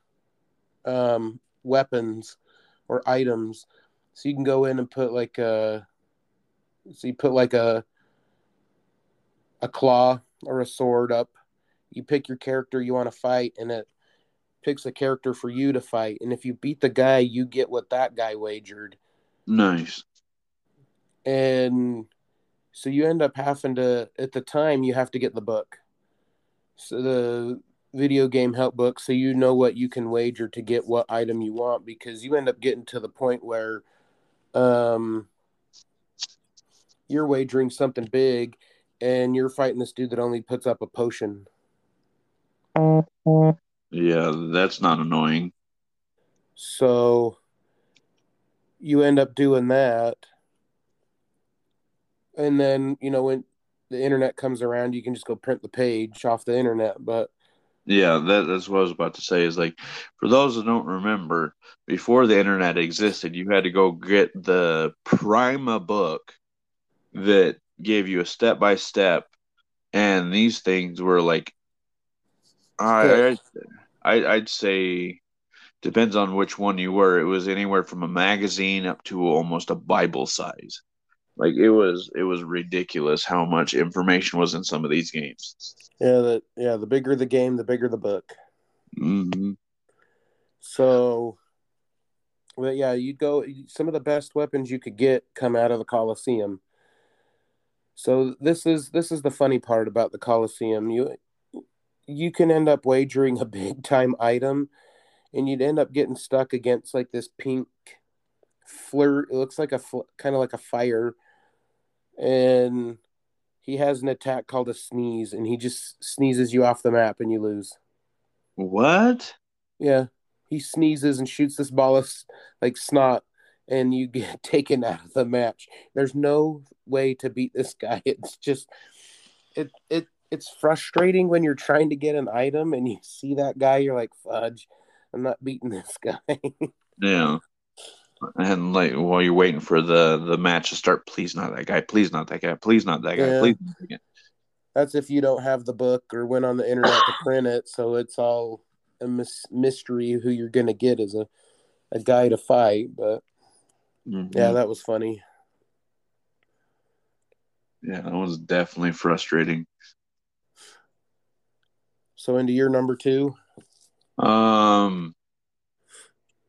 B: um, weapons or items. So you can go in and put like a so you put like a a claw or a sword up. You pick your character you want to fight, and it picks a character for you to fight. And if you beat the guy, you get what that guy wagered.
A: Nice.
B: And so you end up having to, at the time, you have to get the book. So the video game help book, so you know what you can wager to get what item you want because you end up getting to the point where um, you're wagering something big and you're fighting this dude that only puts up a potion.
A: Yeah, that's not annoying.
B: So you end up doing that. And then, you know, when the internet comes around, you can just go print the page off the internet. But
A: Yeah, that, that's what I was about to say. Is like for those that don't remember, before the internet existed, you had to go get the Prima book that gave you a step by step, and these things were like, I, I I'd say depends on which one you were. It was anywhere from a magazine up to almost a Bible size. Like it was it was ridiculous how much information was in some of these games.
B: yeah, the yeah, the bigger the game, the bigger the book.
A: hmm
B: So but yeah, you go some of the best weapons you could get come out of the Coliseum. So this is this is the funny part about the Coliseum. You you can end up wagering a big time item and you'd end up getting stuck against like this pink flirt it looks like a fl- kind of like a fire and he has an attack called a sneeze and he just sneezes you off the map and you lose.
A: What?
B: yeah. He sneezes and shoots this ball of like snot and you get taken out of the match. There's no way to beat this guy. It's just it it it's frustrating when you're trying to get an item and you see that guy you're like fudge i'm not beating this guy.
A: Yeah. And like while you're waiting for the the match to start, please not that guy, please not that guy, please not that guy,
B: Yeah.
A: please. Not that guy.
B: that's if you don't have the book or went on the internet to print it so it's all a mis- mystery who you're gonna get as a, a guy to fight but
A: Mhm.
B: yeah that was funny
A: yeah, that was definitely frustrating.
B: so into your number two
A: Um,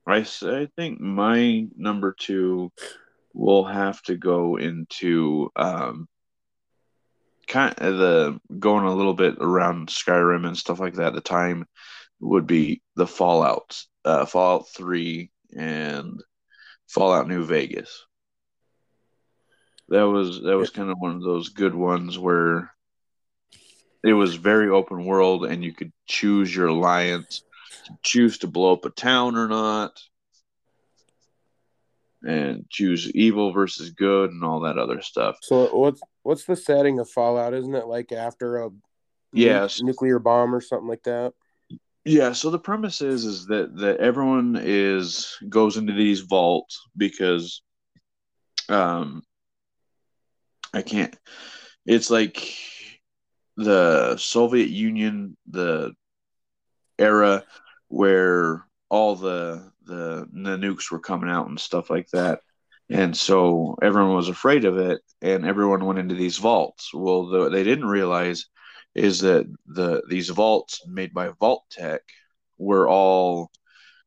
A: I I think my number two will have to go into um kind of the going a little bit around Skyrim and stuff like that. At the time would be the Fallout, uh, Fallout Three and Fallout New Vegas. That was that was kind of one of those good ones where it was very open world and you could choose your alliance, choose to blow up a town or not, and choose evil versus good and all that other stuff.
B: so what's what's the setting of fallout isn't it like after a
A: Yes.
B: nuclear bomb or something like that
A: Yeah, so the premise is is that that everyone is goes into these vaults because um I can't it's like the Soviet Union the era where all the the the nukes were coming out and stuff like that. And so everyone was afraid of it and everyone went into these vaults. Well, the, they didn't realize is that the these vaults made by Vault-Tec were all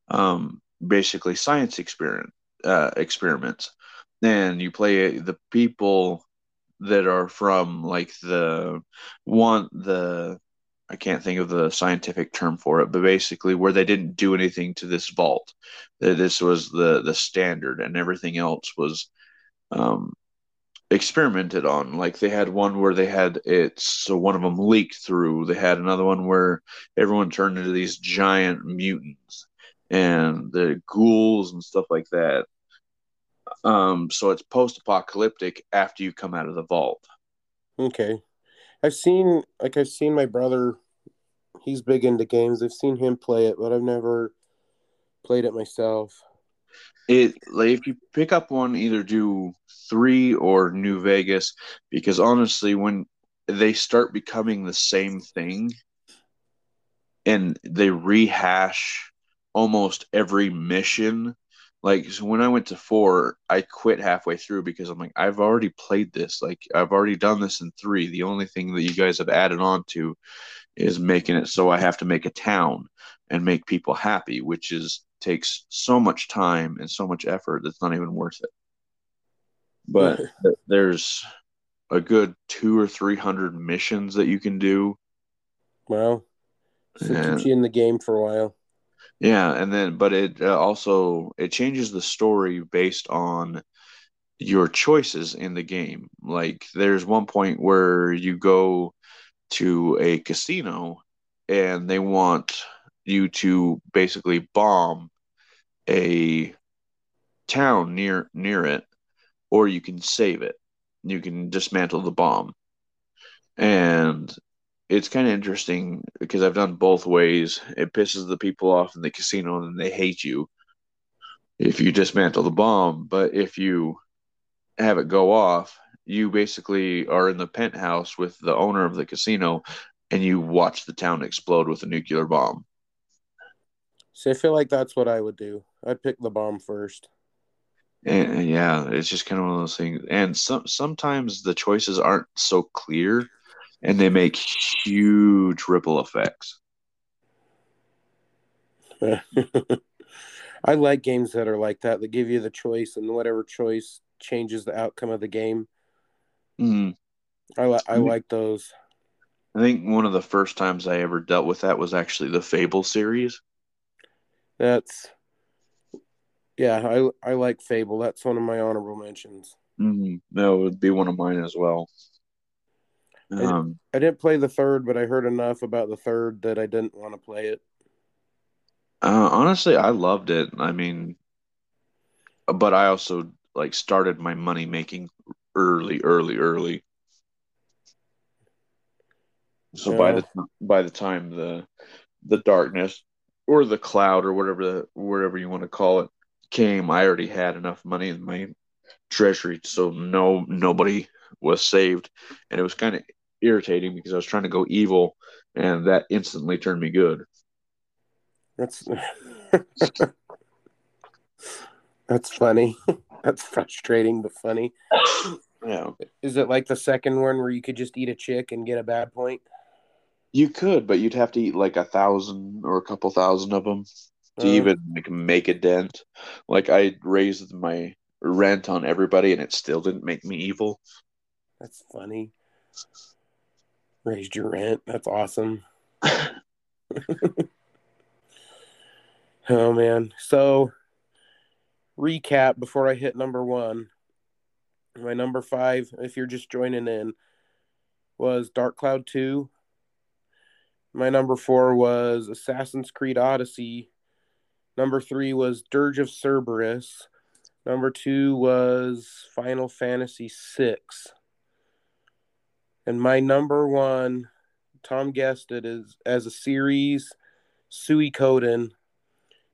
A: um, basically science experiment uh, experiments, and you play the people that are from like the one the I can't think of the scientific term for it, but basically where they didn't do anything to this vault. This was the the standard, and everything else was um, experimented on. Like they had one where they had it, so one of them leaked through. They had another one where everyone turned into these giant mutants and the ghouls and stuff like that. Um, so it's post-apocalyptic after you come out of the vault.
B: Okay. I've seen like I've seen my brother he's big into games. I've seen him play it, but I've never played it myself.
A: It like if you pick up one, either do three or New Vegas, because honestly, when they start becoming the same thing and they rehash almost every mission like so when I went to four, I quit halfway through because I'm like, I've already played this. Like I've already done this in three. The only thing that you guys have added on to is making it so I have to make a town and make people happy, which is takes so much time and so much effort that's not even worth it. But there's a good two or three hundred missions that you can do.
B: Wow. So it keeps you in the game for a while.
A: Yeah, and then but it uh, also it changes the story based on your choices in the game. Like there's one point where you go to a casino and they want you to basically bomb a town near near it or you can save it. You can dismantle the bomb. And it's kind of interesting because I've done both ways. It pisses the people off in the casino and they hate you if you dismantle the bomb. But if you have it go off, you basically are in the penthouse with the owner of the casino and you watch the town explode with a nuclear bomb.
B: So I feel like that's what I would do. I'd pick the bomb first.
A: And yeah, it's just kind of one of those things. And some sometimes the choices aren't so clear and they make huge ripple effects.
B: I like games that are like that, that give you the choice, and whatever choice changes the outcome of the game.
A: Mm.
B: I, li- I like those.
A: I think one of the first times I ever dealt with that was actually the Fable series.
B: That's yeah, I I like Fable. That's one of my honorable mentions.
A: Mm-hmm. That would be one of mine as well.
B: Um, I, I didn't play the third, but I heard enough about the third that I didn't want to play it.
A: Uh, honestly, I loved it. I mean, but I also like started my money making early, early, early. So yeah. by the by the time the the darkness or the cloud or whatever the whatever you want to call it came, I already had enough money in my treasury, so no nobody was saved, and it was kind of irritating because I was trying to go evil, and that instantly turned me good.
B: That's that's funny. that's frustrating but funny.
A: Yeah.
B: Is it like the second one where you could just eat a chick and get a bad point?
A: You could, but you'd have to eat like a thousand or a couple thousand of them to uh, even like make a dent. Like I raised my rent on everybody, and it still didn't make me evil.
B: That's funny. Raised your rent. That's awesome. oh man. So recap before I hit number one. My number five, if you're just joining in, was Dark Cloud 2. My number four was Assassin's Creed Odyssey. Number three was Dirge of Cerberus. Number two was Final Fantasy VI. And my number one, Tom guessed it, is as a series, Suikoden.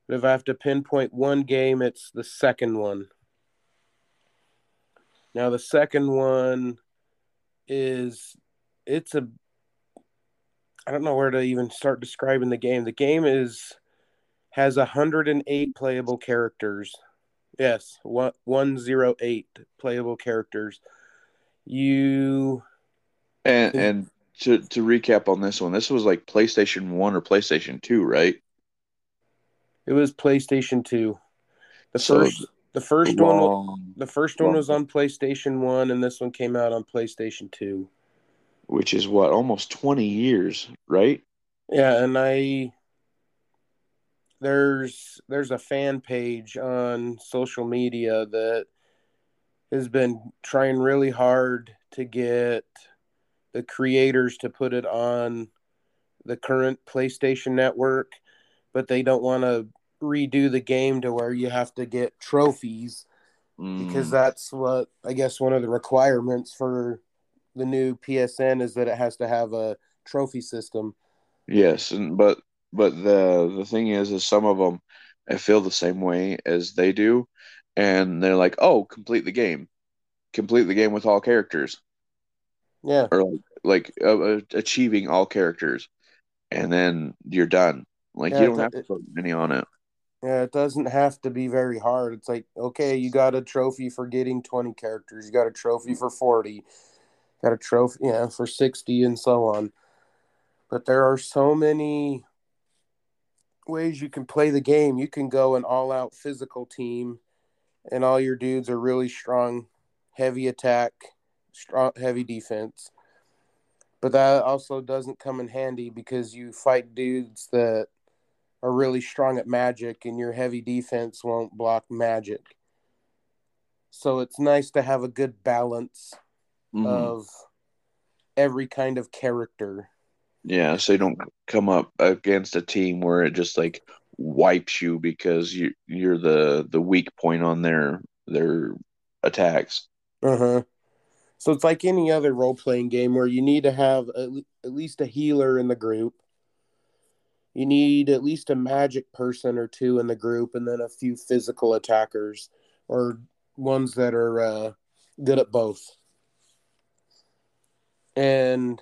B: But if I have to pinpoint one game, it's the second one. Now the second one is it's a I don't know where to even start describing the game. The game is has 108 playable characters. Yes, one, 108 playable characters. You
A: and and to to recap on this one, this was like PlayStation One or PlayStation Two, right?
B: It was PlayStation Two. The so first the first long, one the first one was on PlayStation One, and this one came out on PlayStation Two.
A: Which is what almost twenty years, right?
B: Yeah, and I there's there's a fan page on social media that has been trying really hard to get the creators to put it on the current PlayStation network, but they don't want to redo the game to where you have to get trophies mm. because that's what I guess one of the requirements for the new PSN is that it has to have a trophy system.
A: Yes, and but but the the thing is, is some of them I feel the same way as they do, and they're like, "Oh, complete the game, complete the game with all characters."
B: Yeah,
A: or like like uh, uh achieving all characters, and then you're done. Like yeah, you don't have to put many on it.
B: Yeah, it doesn't have to be very hard. It's like, okay, you got a trophy for getting 20 characters, you got a trophy for 40, got a trophy, yeah, for 60, and so on. But there are so many ways you can play the game. You can go an all out physical team, and all your dudes are really strong, heavy attack, strong, heavy defense. But that also doesn't come in handy because you fight dudes that are really strong at magic, and your heavy defense won't block magic. So it's nice to have a good balance mm-hmm. of every kind of character
A: yeah, so you don't come up against a team where it just like wipes you because you you're the the weak point on their their attacks.
B: Uh huh. So it's like any other role playing game where you need to have at, at least a healer in the group. You need at least a magic person or two in the group, and then a few physical attackers or ones that are uh, good at both. And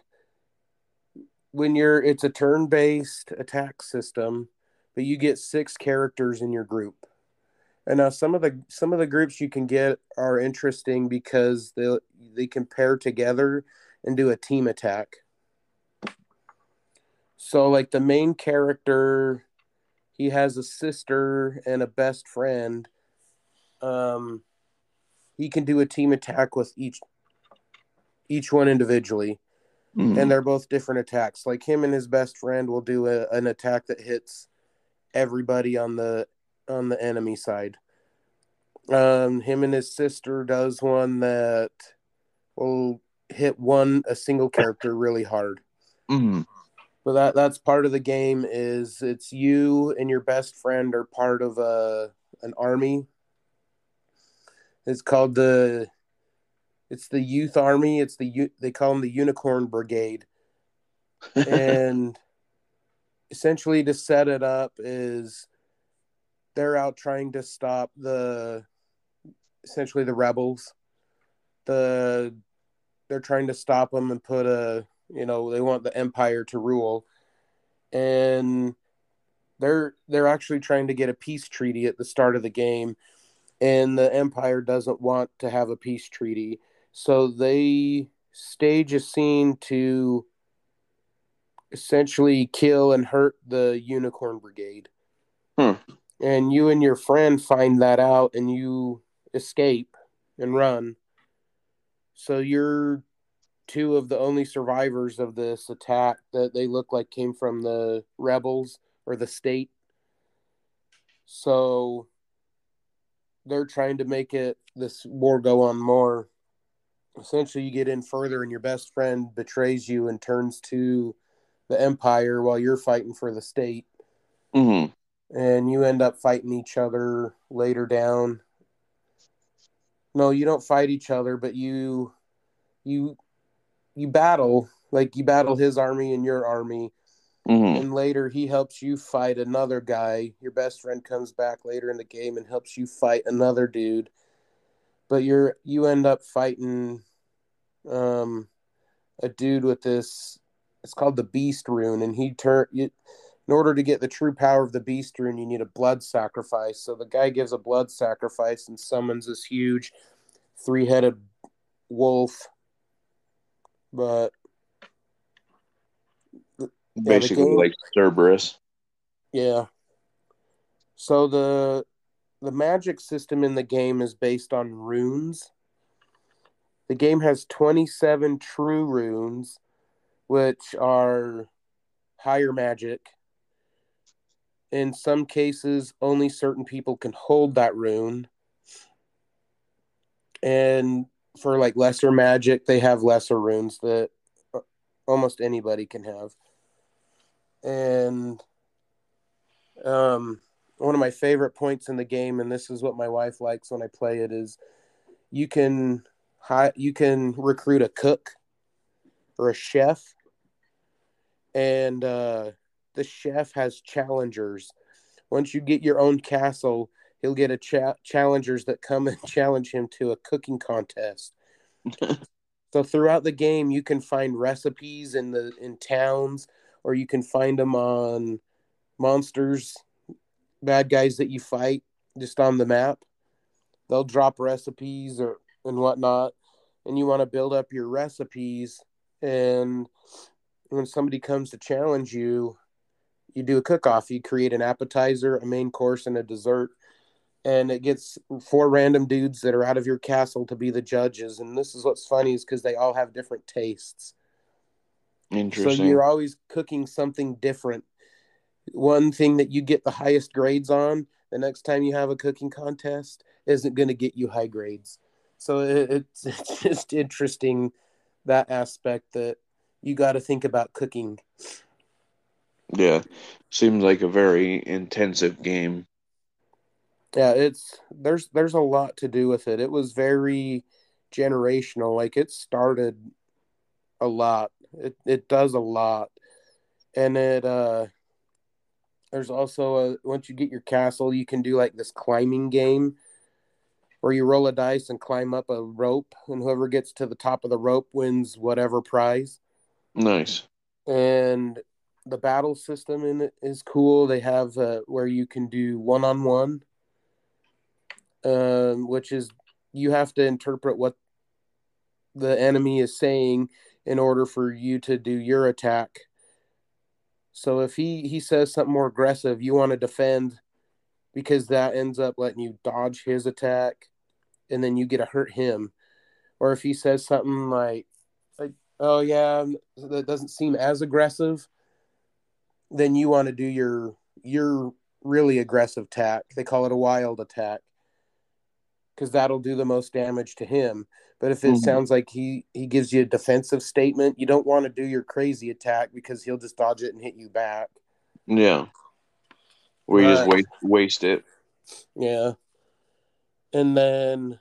B: when you're it's a turn-based attack system, but you get six characters in your group. And now some of the some of the groups you can get are interesting because they they can pair together and do a team attack. So like the main character, he has a sister and a best friend. Um, he can do a team attack with each each one individually mm. and they're both different attacks. Like him and his best friend will do a, an attack that hits everybody on the on the enemy side. Um, him and his sister does one that will hit one a single character really hard.
A: Mm.
B: But that that's part of the game. Is it's you and your best friend are part of a an army. It's called the it's the youth army. It's the they call them the Unicorn Brigade, and essentially to set it up is they're out trying to stop the essentially the rebels. The they're trying to stop them and put a you know they want the empire to rule, and they're they're actually trying to get a peace treaty at the start of the game and the empire doesn't want to have a peace treaty so they stage a scene to essentially kill and hurt the Unicorn Brigade.
A: Hmm.
B: And you and your friend find that out and you escape and run. So you're two of the only survivors of this attack that they look like came from the rebels or the state. So they're trying to make it this war go on more essentially you get in further and your best friend betrays you and turns to the empire while you're fighting for the state
A: mm-hmm.
B: And you end up fighting each other later down. No you don't fight each other but you you you battle like you battle his army and your army. Mm-hmm. and later he helps you fight another guy. Your best friend comes back later in the game and helps you fight another dude. But you're you end up fighting um a dude with this it's called the beast rune and he turn in order to get the true power of the beast rune you need a blood sacrifice so the guy gives a blood sacrifice and summons this huge three-headed wolf but
A: basically yeah, game, like Cerberus
B: yeah so the the magic system in the game is based on runes. The game has 27 true runes, which are higher magic. In some cases, only certain people can hold that rune. And for like lesser magic, they have lesser runes that uh, almost anybody can have. And um, one of my favorite points in the game, and this is what my wife likes when I play it, is you can hi- you can recruit a cook or a chef, and uh, the chef has challengers. Once you get your own castle, he'll get a cha- challengers that come and challenge him to a cooking contest. so throughout the game, you can find recipes in the in towns, or you can find them on monsters, bad guys that you fight just on the map. They'll drop recipes or and whatnot, and you want to build up your recipes. And when somebody comes to challenge you, you do a cook off. You create an appetizer, a main course, and a dessert. And it gets four random dudes that are out of your castle to be the judges. And this is what's funny is because they all have different tastes.
A: Interesting.
B: So you're always cooking something different. One thing that you get the highest grades on, the next time you have a cooking contest, isn't going to get you high grades. So it, it's it's just interesting that aspect that you got to think about cooking.
A: Yeah, seems like a very intensive game.
B: Yeah, it's there's there's a lot to do with it. It was very generational. Like it started a lot. It it does a lot, and it uh. There's also a once you get your castle, you can do like this climbing game where you roll a dice and climb up a rope, and whoever gets to the top of the rope wins whatever prize.
A: Nice.
B: And the battle system in it is cool. They have uh, where you can do one on one, which is you have to interpret what the enemy is saying in order for you to do your attack. So if he he says something more aggressive, you want to defend because that ends up letting you dodge his attack and then you get to hurt him. Or if he says something like, like oh yeah, that doesn't seem as aggressive, then you want to do your your really aggressive attack. They call it a wild attack because that'll do the most damage to him. But if it mm-hmm. sounds like he he gives you a defensive statement, you don't want to do your crazy attack because he'll just dodge it and hit you back.
A: Yeah, where you just waste waste it.
B: Yeah, and then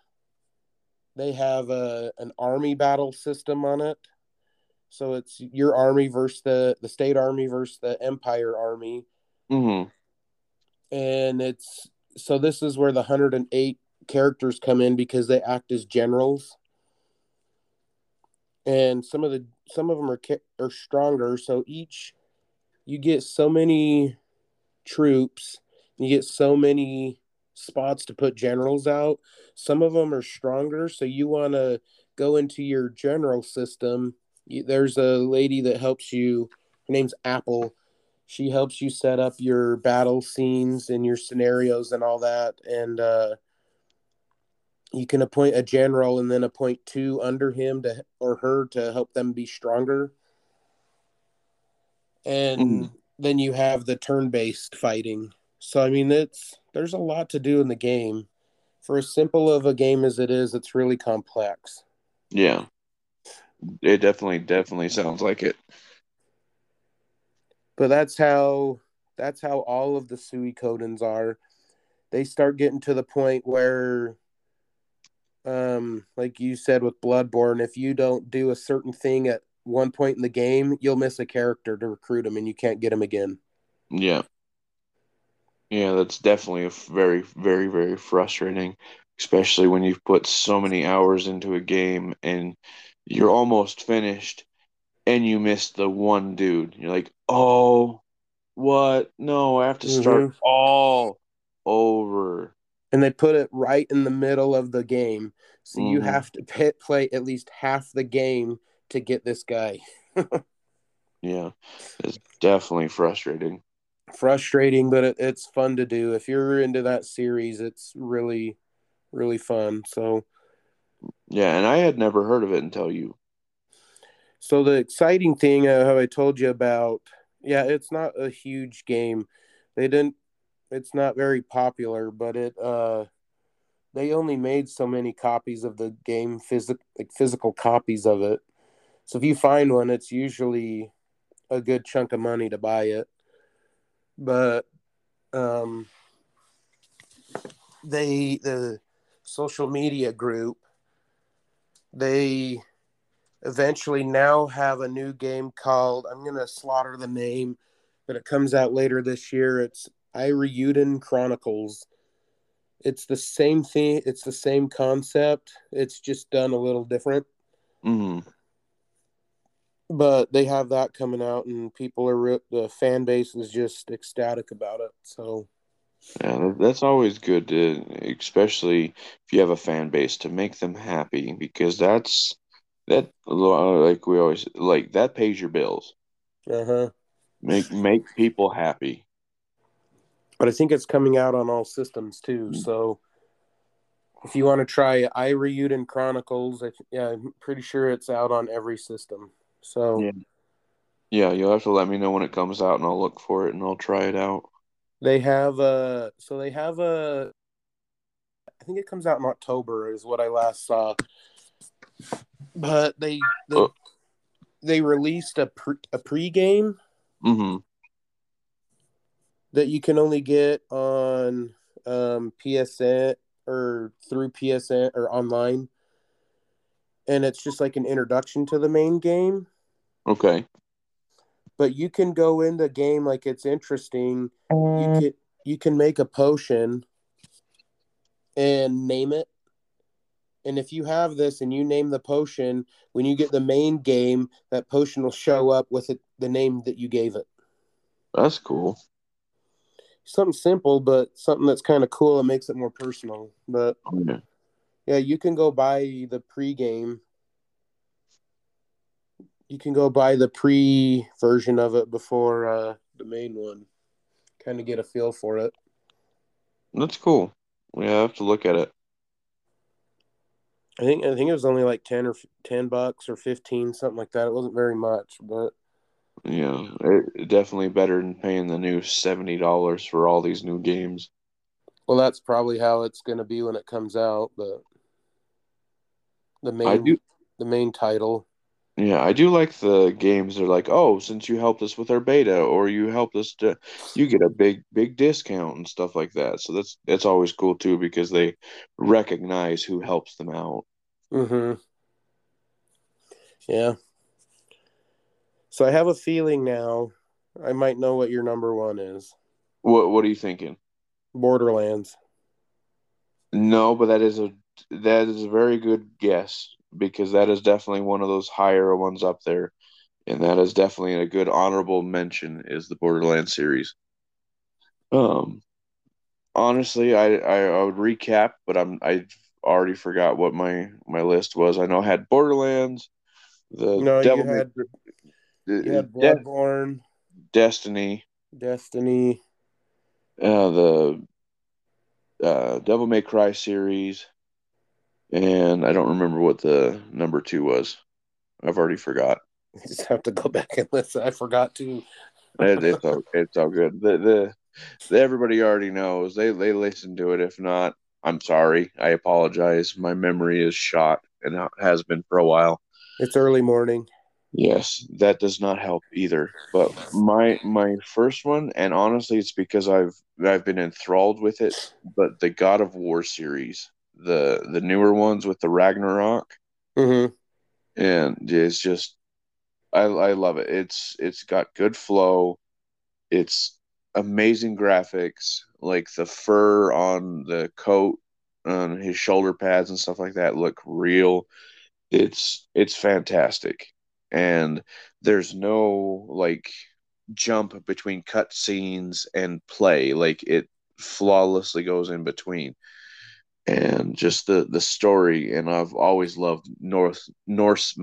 B: they have a an army battle system on it. So it's your army versus the the state army versus the empire army.
A: Mm-hmm.
B: And it's so this is where the 108 characters come in because they act as generals. And some of the some of them are are stronger, so each you get so many troops, you get so many spots to put generals out. Some of them are stronger, so you want to go into your general system. There's a lady that helps you. Her name's Apple. She helps you set up your battle scenes and your scenarios and all that. And uh, you can appoint a general and then appoint two under him to or her to help them be stronger. And mm. then you have the turn-based fighting. So I mean, it's there's a lot to do in the game. For as simple of a game as it is, it's really complex.
A: Yeah. It definitely definitely sounds like it.
B: But that's how that's how all of the Suikoden's are. They start getting to the point where um like you said with Bloodborne, if you don't do a certain thing at one point in the game, you'll miss a character to recruit him and you can't get him again.
A: Yeah. Yeah, that's definitely a very, very, very frustrating, especially when you've put so many hours into a game and you're almost finished and you miss the one dude. You're like, oh, what? No, I have to start mm-hmm. all over.
B: And they put it right in the middle of the game. So mm-hmm. you have to pit, play at least half the game to get this guy.
A: yeah, it's definitely frustrating
B: frustrating, but it, it's fun to do. If you're into that series, it's really, really fun. So,
A: yeah, and I had never heard of it until you.
B: So the exciting thing, uh, how I told you about Yeah, it's not a huge game. They didn't. It's not very popular, but it. uh They only made so many copies of the game, physical like physical copies of it. So if you find one, it's usually a good chunk of money to buy it. But um, they the social media group they eventually now have a new game called I'm gonna slaughter the name, but it comes out later this year. It's Eiyuden Chronicles. It's the same thing. It's the same concept. It's just done a little different.
A: Mm-hmm.
B: But they have that coming out, and people are re- the fan base is just ecstatic about it. So
A: Yeah, that's always good to, especially if you have a fan base, to make them happy because that's that like we always like that pays your bills.
B: uh huh.
A: Make make people happy.
B: But I think it's coming out on all systems too. So if you want to try Eiyuden Chronicles, I, yeah, I'm pretty sure it's out on every system. So
A: Yeah. Yeah, you'll have to let me know when it comes out, and I'll look for it and I'll try it out.
B: They have a. So they have a. I think it comes out in October, is what I last saw. But they they,
A: Oh.
B: they released a pre, a pregame
A: Mm-hmm.
B: that you can only get on um, PSN or through PSN or online, and it's just like an introduction to the main game.
A: Okay.
B: But you can go in the game like it's interesting. You mm. can you can make a potion and name it. And if you have this and you name the potion, when you get the main game, that potion will show up with it, the name that you gave it.
A: That's cool.
B: Something simple, but something that's kind of cool and makes it more personal. But oh,
A: Yeah.
B: yeah, you can go buy the pre-game. You can go buy the pre version of it before uh, the main one. Kind of get a feel for it.
A: That's cool. Yeah, I have to look at it.
B: I think I think it was only like ten or ten bucks or fifteen, something like that. It wasn't very much, but
A: Yeah, it, definitely better than paying the new seventy dollars for all these new games.
B: well, that's probably how it's going to be when it comes out. But the main the main title,
A: yeah, I do like the games. They're like, oh, since you helped us with our beta, or you helped us to, you get a big, big discount and stuff like that. So that's that's always cool too because they recognize who helps them out.
B: mm-hmm. yeah. So I have a feeling now. I might know what your number one is.
A: What What are you thinking?
B: Borderlands.
A: No, but that is a that is a very good guess because that is definitely one of those higher ones up there, and that is definitely a good honorable mention is the Borderlands series. Um, honestly, I I, I would recap, but I'm I already forgot what my my list was. I know I had Borderlands, the
B: No,
A: Devil
B: you had
A: May,
B: you had
A: De- Destiny,
B: Destiny.
A: uh, the uh, Devil May Cry series, and I don't remember what the number two was. I've already forgot.
B: I just have to go back and listen. I forgot to.
A: It, it's all it's all good. The, the the everybody already knows. They they listen to it. If not, I'm sorry. I apologize. My memory is shot and has been for a while.
B: It's early morning.
A: Yes, that does not help either. But my my first one, and honestly, it's because I've I've been enthralled with it. But the God of War series, the the newer ones with the Ragnarok,
B: Mm-hmm.
A: and it's just I I love it. It's it's got good flow. It's amazing graphics, like the fur on the coat, on his shoulder pads and stuff like that look real. It's it's fantastic. And there's no like jump between cut scenes and play. Like it flawlessly goes in between. And just the the story, and I've always loved North Norse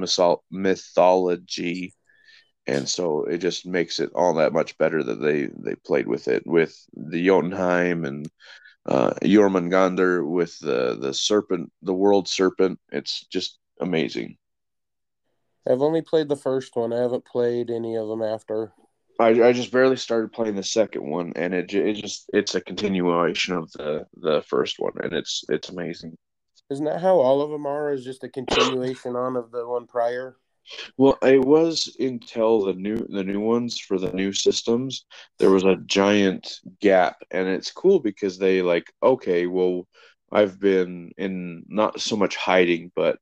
A: mythology, and so it just makes it all that much better that they they played with it with the Jotunheim and uh, Jormungandr with the the serpent, the world serpent. It's just amazing.
B: I've only played the first one. I haven't played any of them after.
A: I, I just barely started playing the second one, and it it just it's a continuation of the the first one, and it's it's amazing.
B: Isn't that how all of them are? Is just a continuation on of the one prior?
A: Well, it was until the new the new ones for the new systems, there was a giant gap, and it's cool because they like okay, well, I've been in not so much hiding, but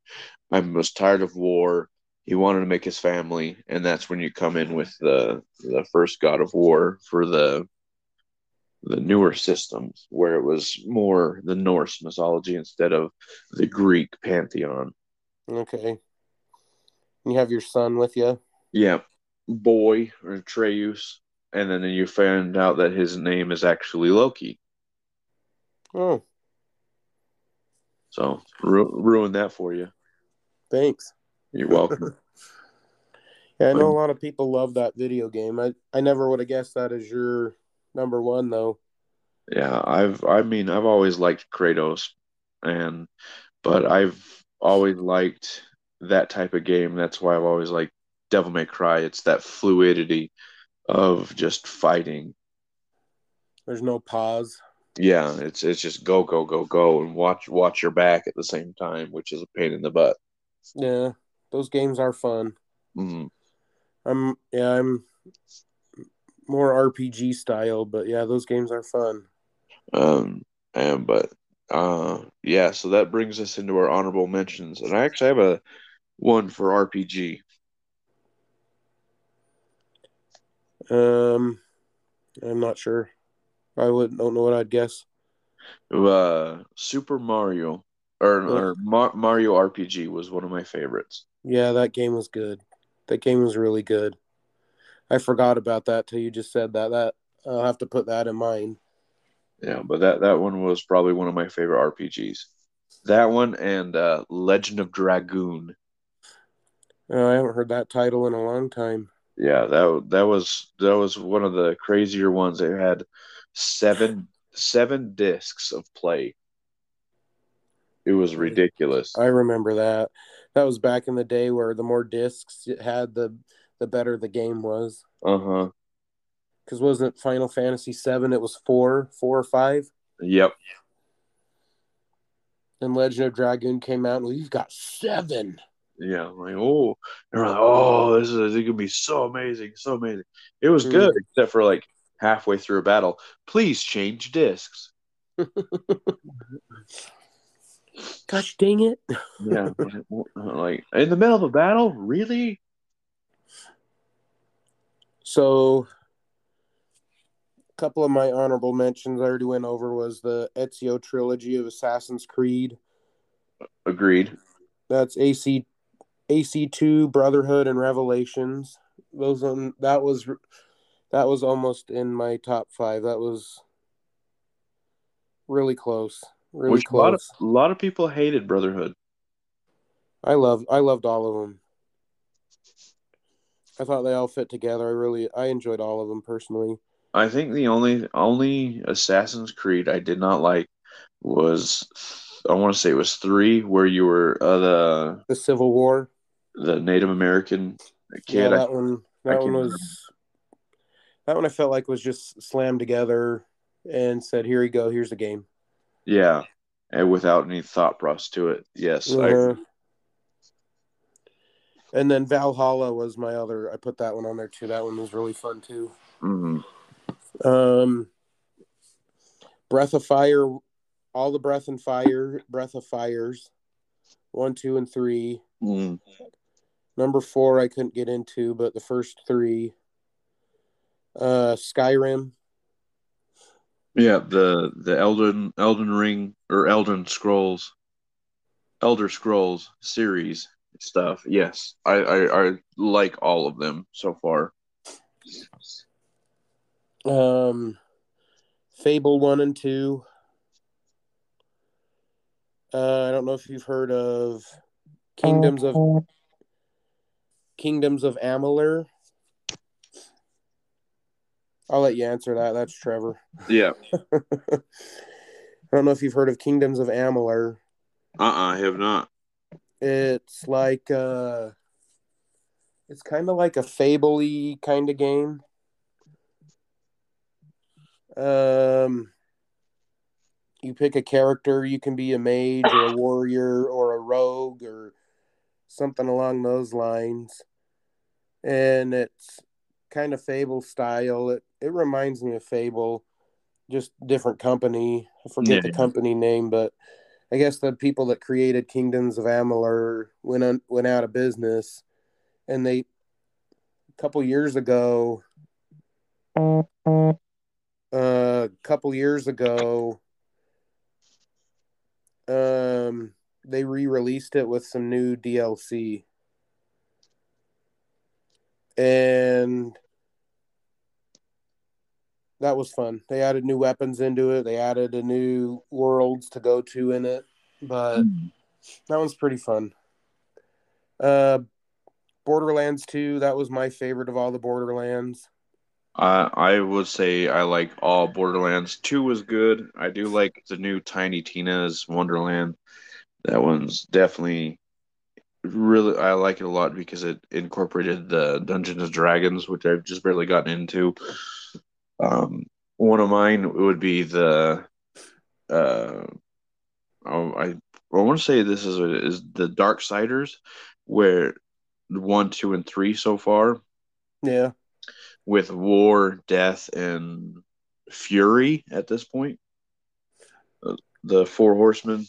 A: I'm was tired of war. He wanted to make his family, and that's when you come in with the the first God of War for the the newer systems, where it was more the Norse mythology instead of the Greek pantheon.
B: Okay. You have your son with you.
A: Yeah, boy or Atreus, and then you find out that his name is actually Loki.
B: Oh,
A: So ru- ruin that for you.
B: thanks.
A: You're welcome.
B: Yeah, I know a lot of people love that video game. I, I never would have guessed that as your number one though.
A: yeah, I've I mean I've always liked Kratos, and but I've always liked that type of game. That's why I've always liked Devil May Cry. It's that fluidity of just fighting.
B: There's no pause.
A: Yeah, it's it's just go go go go and watch watch your back at the same time, which is a pain in the butt.
B: Yeah, those games are fun.
A: Mhm.
B: I'm yeah, I'm more RPG style, but yeah, those games are fun.
A: Um, and but uh, yeah, so that brings us into our honorable mentions, and I actually have a one for RPG.
B: Um, I'm not sure. I would don't know what I'd guess.
A: Uh, Super Mario or, or Ma- Mario RPG was one of my favorites.
B: Yeah, that game was good. That game was really good. I forgot about that till you just said that. That I'll have to put that in mind.
A: Yeah, but that that one was probably one of my favorite RPGs. That one and uh, Legend of Dragoon.
B: Uh, I haven't heard that title in a long time.
A: Yeah, that that was that was one of the crazier ones. It had seven seven discs of play. It was ridiculous.
B: I remember that. That was back in the day where the more discs it had, the the better the game was.
A: Uh huh.
B: Because wasn't it Final Fantasy Seven? It was four, four or five.
A: Yep.
B: And Legend of Dragoon came out, and we've got seven.
A: Yeah. Like oh, and we're like, oh, this is it's gonna be so amazing, so amazing. It was good, except for like halfway through a battle. Please change discs.
B: Gosh dang it!
A: Yeah. like in the middle of a battle, really?
B: So, a couple of my honorable mentions I already went over was the Ezio trilogy of Assassin's Creed.
A: Agreed.
B: That's AC, AC two, Brotherhood, and Revelations. Those on that was that was almost in my top five. That was really close, really
A: Which a lot of a lot of people hated Brotherhood.
B: I loved I loved all of them. I thought they all fit together. I really I enjoyed all of them personally.
A: I think the only only Assassin's Creed I did not like was I want to say it was three, where you were uh, the
B: The Civil War.
A: the Native American
B: Yeah,
A: kid.
B: that one. That
A: can't
B: one was. That one I felt like was just slammed together and said, "Here you go. Here's the game."
A: Yeah, and without any thought process to it. Yes, I,
B: Uh, and then Valhalla was my other. I put that one on there too. That one was really fun too.
A: mhm.
B: Um, Breath of Fire, all the Breath and Fire, Breath of Fires, one, two, and three.
A: Mm.
B: Number four, I couldn't get into, but the first three. Uh, Skyrim.
A: Yeah. The the Elden Elden Ring or Elden Scrolls, Elder Scrolls series stuff. Yes, I I, I like all of them so far.
B: Um, Fable one and two. Uh, I don't know if you've heard of Kingdoms of Kingdoms of Amalur. I'll let you answer that. That's Trevor.
A: Yeah.
B: I don't know if you've heard of Kingdoms of Amalur.
A: Uh uh I have not.
B: It's like uh it's kind of like a fable-y kind of game. Um, you pick a character. You can be a mage or a warrior or a rogue or something along those lines. And it's kind of Fable style. It it reminds me of Fable, just different company. I forget
A: Yeah,
B: the
A: yeah.
B: company name, but I guess the people that created Kingdoms of Amalur went on, went out of business, and they a couple years ago, uh, a couple years ago, um, they re-released it with some new DLC, and that was fun. They added new weapons into it. They added a new worlds to go to in it, but that one's pretty fun. Uh, Borderlands 2, that was my favorite of all the Borderlands.
A: I I would say I like all Borderlands. Two was good. I do like the new Tiny Tina's Wonderland. That one's definitely really I like it a lot because it incorporated the Dungeons and Dragons, which I've just barely gotten into. Um, one of mine would be the uh, oh, I I want to say this is is the Darksiders, where one, two, and three so far
B: Yeah.
A: with war, death, and fury at this point. Uh, The four horsemen,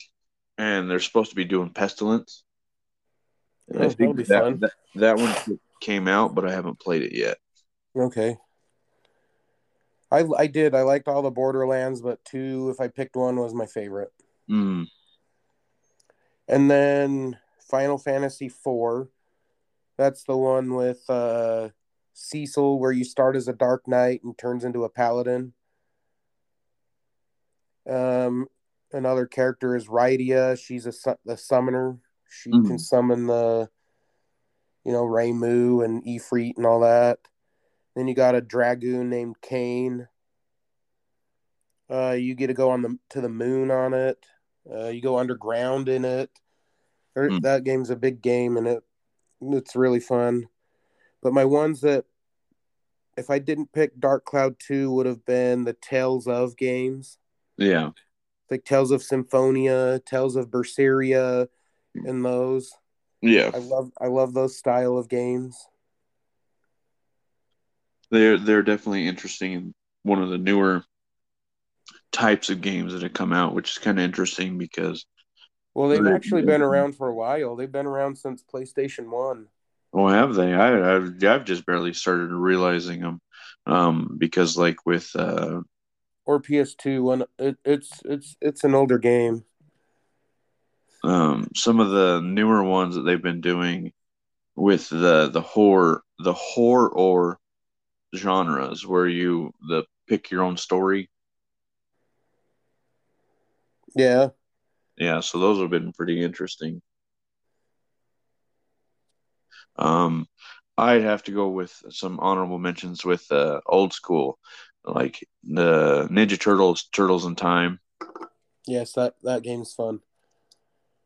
A: and they're supposed to be doing pestilence. And
B: Oh,
A: I think that,
B: fun.
A: that that one came out, but I haven't played it yet.
B: Okay. I I did. I liked all the Borderlands, but two, if I picked one, was my favorite.
A: Mm,
B: And then Final Fantasy IV. That's the one with uh, Cecil, where you start as a Dark Knight and turns into a Paladin. Um, another character is Rydia. She's a su- the summoner. She
A: Mhm.
B: can summon the, you know, Ramuh and Ifrit and all that. Then you got a dragoon named Kain. Uh, you get to go on the to the moon on it. Uh, you go underground in it.
A: Hmm.
B: That game's a big game and it it's really fun. But my ones that if I didn't pick Dark Cloud 2 would have been the Tales of games.
A: yeah,
B: Like Tales of Symphonia, Tales of Berseria, and those.
A: yeah.
B: I love I love those style of games.
A: They're they're definitely interesting and one of the newer types of games that have come out, which is kind of interesting because
B: Well, they've actually been around for a while. They've been around since PlayStation 1.
A: oh, have they? I I've, I've just barely started realizing them, um, because like with uh,
B: or PS2 when it, it's it's it's an older game.
A: Um, some of the newer ones that they've been doing with the the horror the horror or genres where you the pick your own story.
B: Yeah.
A: Yeah, so those have been pretty interesting. Um, I'd have to go with some honorable mentions with uh, old school, like the Ninja Turtles, Turtles in Time.
B: Yes, that that game's fun.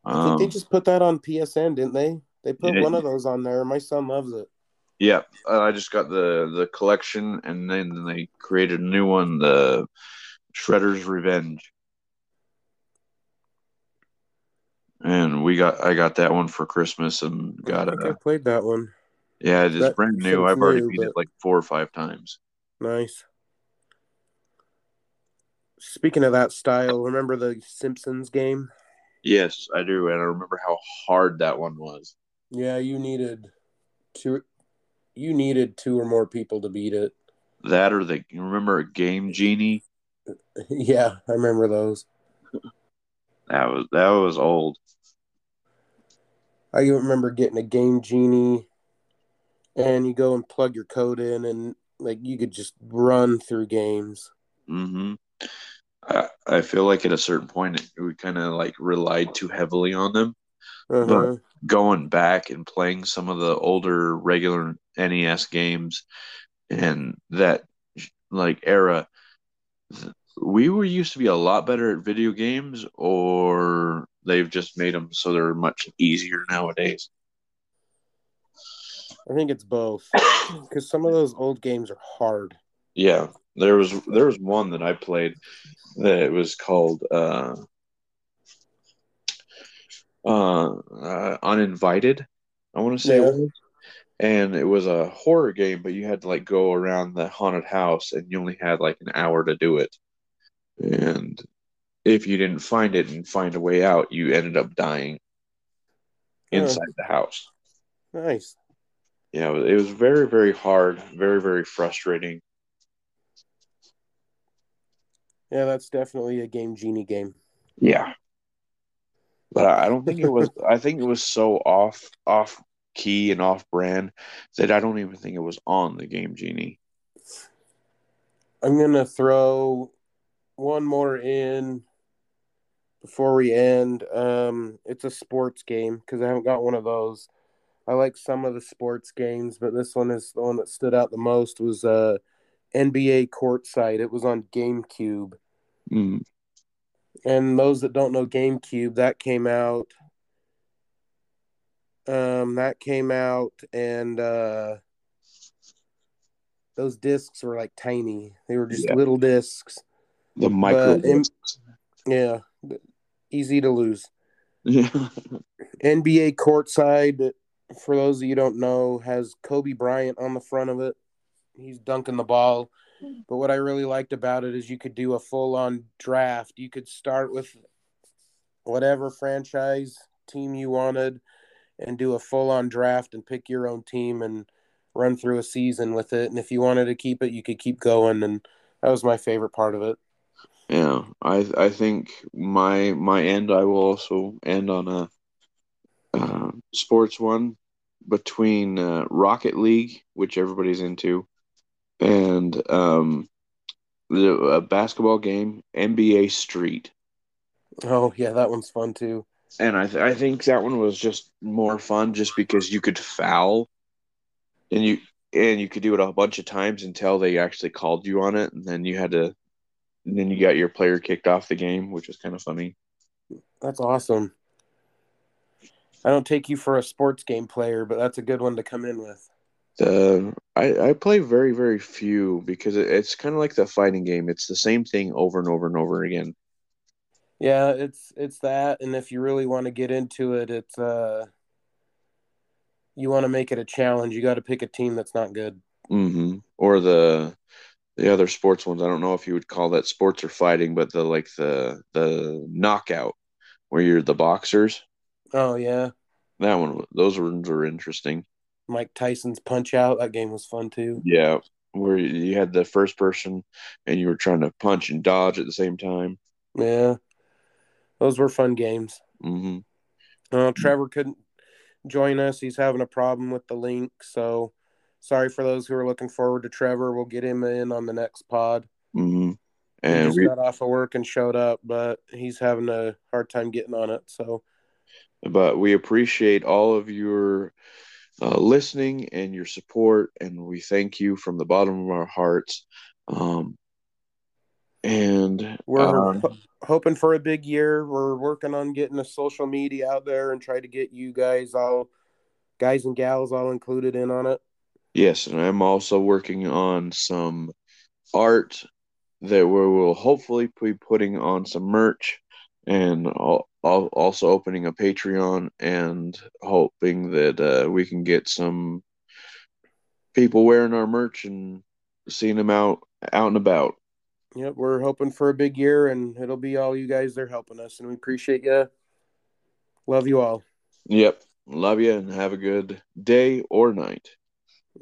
B: I think they
A: Um,
B: just put that on PSN, didn't they? They put
A: Yeah.
B: one of those on there. My son loves it.
A: yeah, uh, I just got the the collection, and then they created a new one, the Shredder's Revenge. And we got I got that one for Christmas and got
B: I think I
A: a
B: played that one.
A: yeah, it is
B: That-
A: brand new. I've already
B: new,
A: beat
B: but-
A: it like four or five times.
B: Nice. Speaking of that style, remember the Simpsons game?
A: Yes, I do, and I remember how hard that one was.
B: Yeah, you needed two. You needed two or more people to beat it.
A: That or the you remember a Game Genie?
B: yeah, I remember those.
A: That was that was old.
B: I remember getting a Game Genie, and you go and plug your code in, and like you could just run through games.
A: hmm I, I feel like at a certain point we kind of like relied too heavily on them.
B: Uh-huh.
A: Going back and playing some of the older regular NES games and that like era, we were used to be a lot better at video games, or they've just made them so they're much easier nowadays.
B: I think it's both because some of those old games are hard.
A: Yeah, There was there was one that I played that it was called uh, uh, uh, Uninvited. I want to say,
B: Yeah.
A: it and it was a horror game, but you had to like go around the haunted house, and you only had like an hour to do it. And if you didn't find it and find a way out, you ended up dying inside the house.
B: Nice.
A: Yeah, it was very very hard, very very frustrating.
B: Yeah, that's definitely a game genie game.
A: Yeah. But I don't think it was I think it was so off off key and off brand that I don't even think it was on the Game Genie.
B: I'm gonna throw one more in before we end. Um, it's a sports game because I haven't got one of those. I like some of the sports games, but this one is the one that stood out the most. Was uh, NBA Courtside. It was on GameCube,
A: Mm.
B: and those that don't know GameCube, that came out. Um, that came out, and uh, those discs were like tiny. They were just
A: Yeah.
B: little discs.
A: The micro
B: But in-
A: discs.
B: Yeah, easy to lose.
A: Yeah.
B: NBA courtside, for those of you who don't know, has Kobe Bryant on the front of it. He's dunking the ball. But what I really liked about it is you could do a full on draft. You could start with whatever franchise team you wanted and do a full on draft and pick your own team and run through a season with it. And if you wanted to keep it, you could keep going. And that was my favorite part of it.
A: Yeah. I I think my my end I will also end on a uh, sports one between uh, Rocket League, which everybody's into, and um the a basketball game, NBA Street.
B: Oh, yeah, that one's fun too.
A: and I th- I think that one was just more fun just because you could foul, and you and you could do it a bunch of times until they actually called you on it, and then you had to, and then you got your player kicked off the game, which was kind of funny.
B: That's awesome. I don't take you for a sports game player, but that's a good one to come in with.
A: The I I play very very few because it, it's kind of like the fighting game. It's the same thing over and over and over again.
B: Yeah, it's it's that, and if you really want to get into it, it's uh, you want to make it a challenge. You got to pick a team that's not good.
A: hmm Or the the other sports ones. I don't know if you would call that sports or fighting, but the like the the knockout where you're the boxers.
B: Oh yeah,
A: That one, those ones were interesting.
B: Mike Tyson's Punch Out. That game was fun too.
A: Yeah, where you had the first person and you were trying to punch and dodge at the same time.
B: Yeah, those were fun games.
A: hmm
B: Uh, Trevor couldn't join us. He's having a problem with the link, so sorry for those who are looking forward to Trevor. We'll get him in on the next pod.
A: hmm
B: he
A: And
B: just
A: we,
B: got off of work and showed up, but he's having a hard time getting on it. So
A: but we appreciate all of your uh, listening and your support, and we thank you from the bottom of our hearts. Um, and
B: we're
A: um,
B: ho- hoping for a big year. We're working on getting the social media out there and try to get you guys all, guys and gals, all included in on it.
A: yes, and I'm also working on some art that we will hopefully be putting on some merch and also opening a Patreon and hoping that uh, we can get some people wearing our merch and seeing them out out and about.
B: Yep, we're hoping for a big year, and it'll be all you guys there helping us, and we appreciate you. Love you all.
A: Yep. Love you and have a good day or night.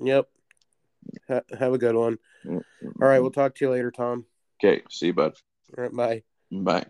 B: Yep. Ha- have a good one.
A: All
B: All right, we'll talk to you later, Tom.
A: Okay. See you, bud.
B: All right, bye.
A: Bye.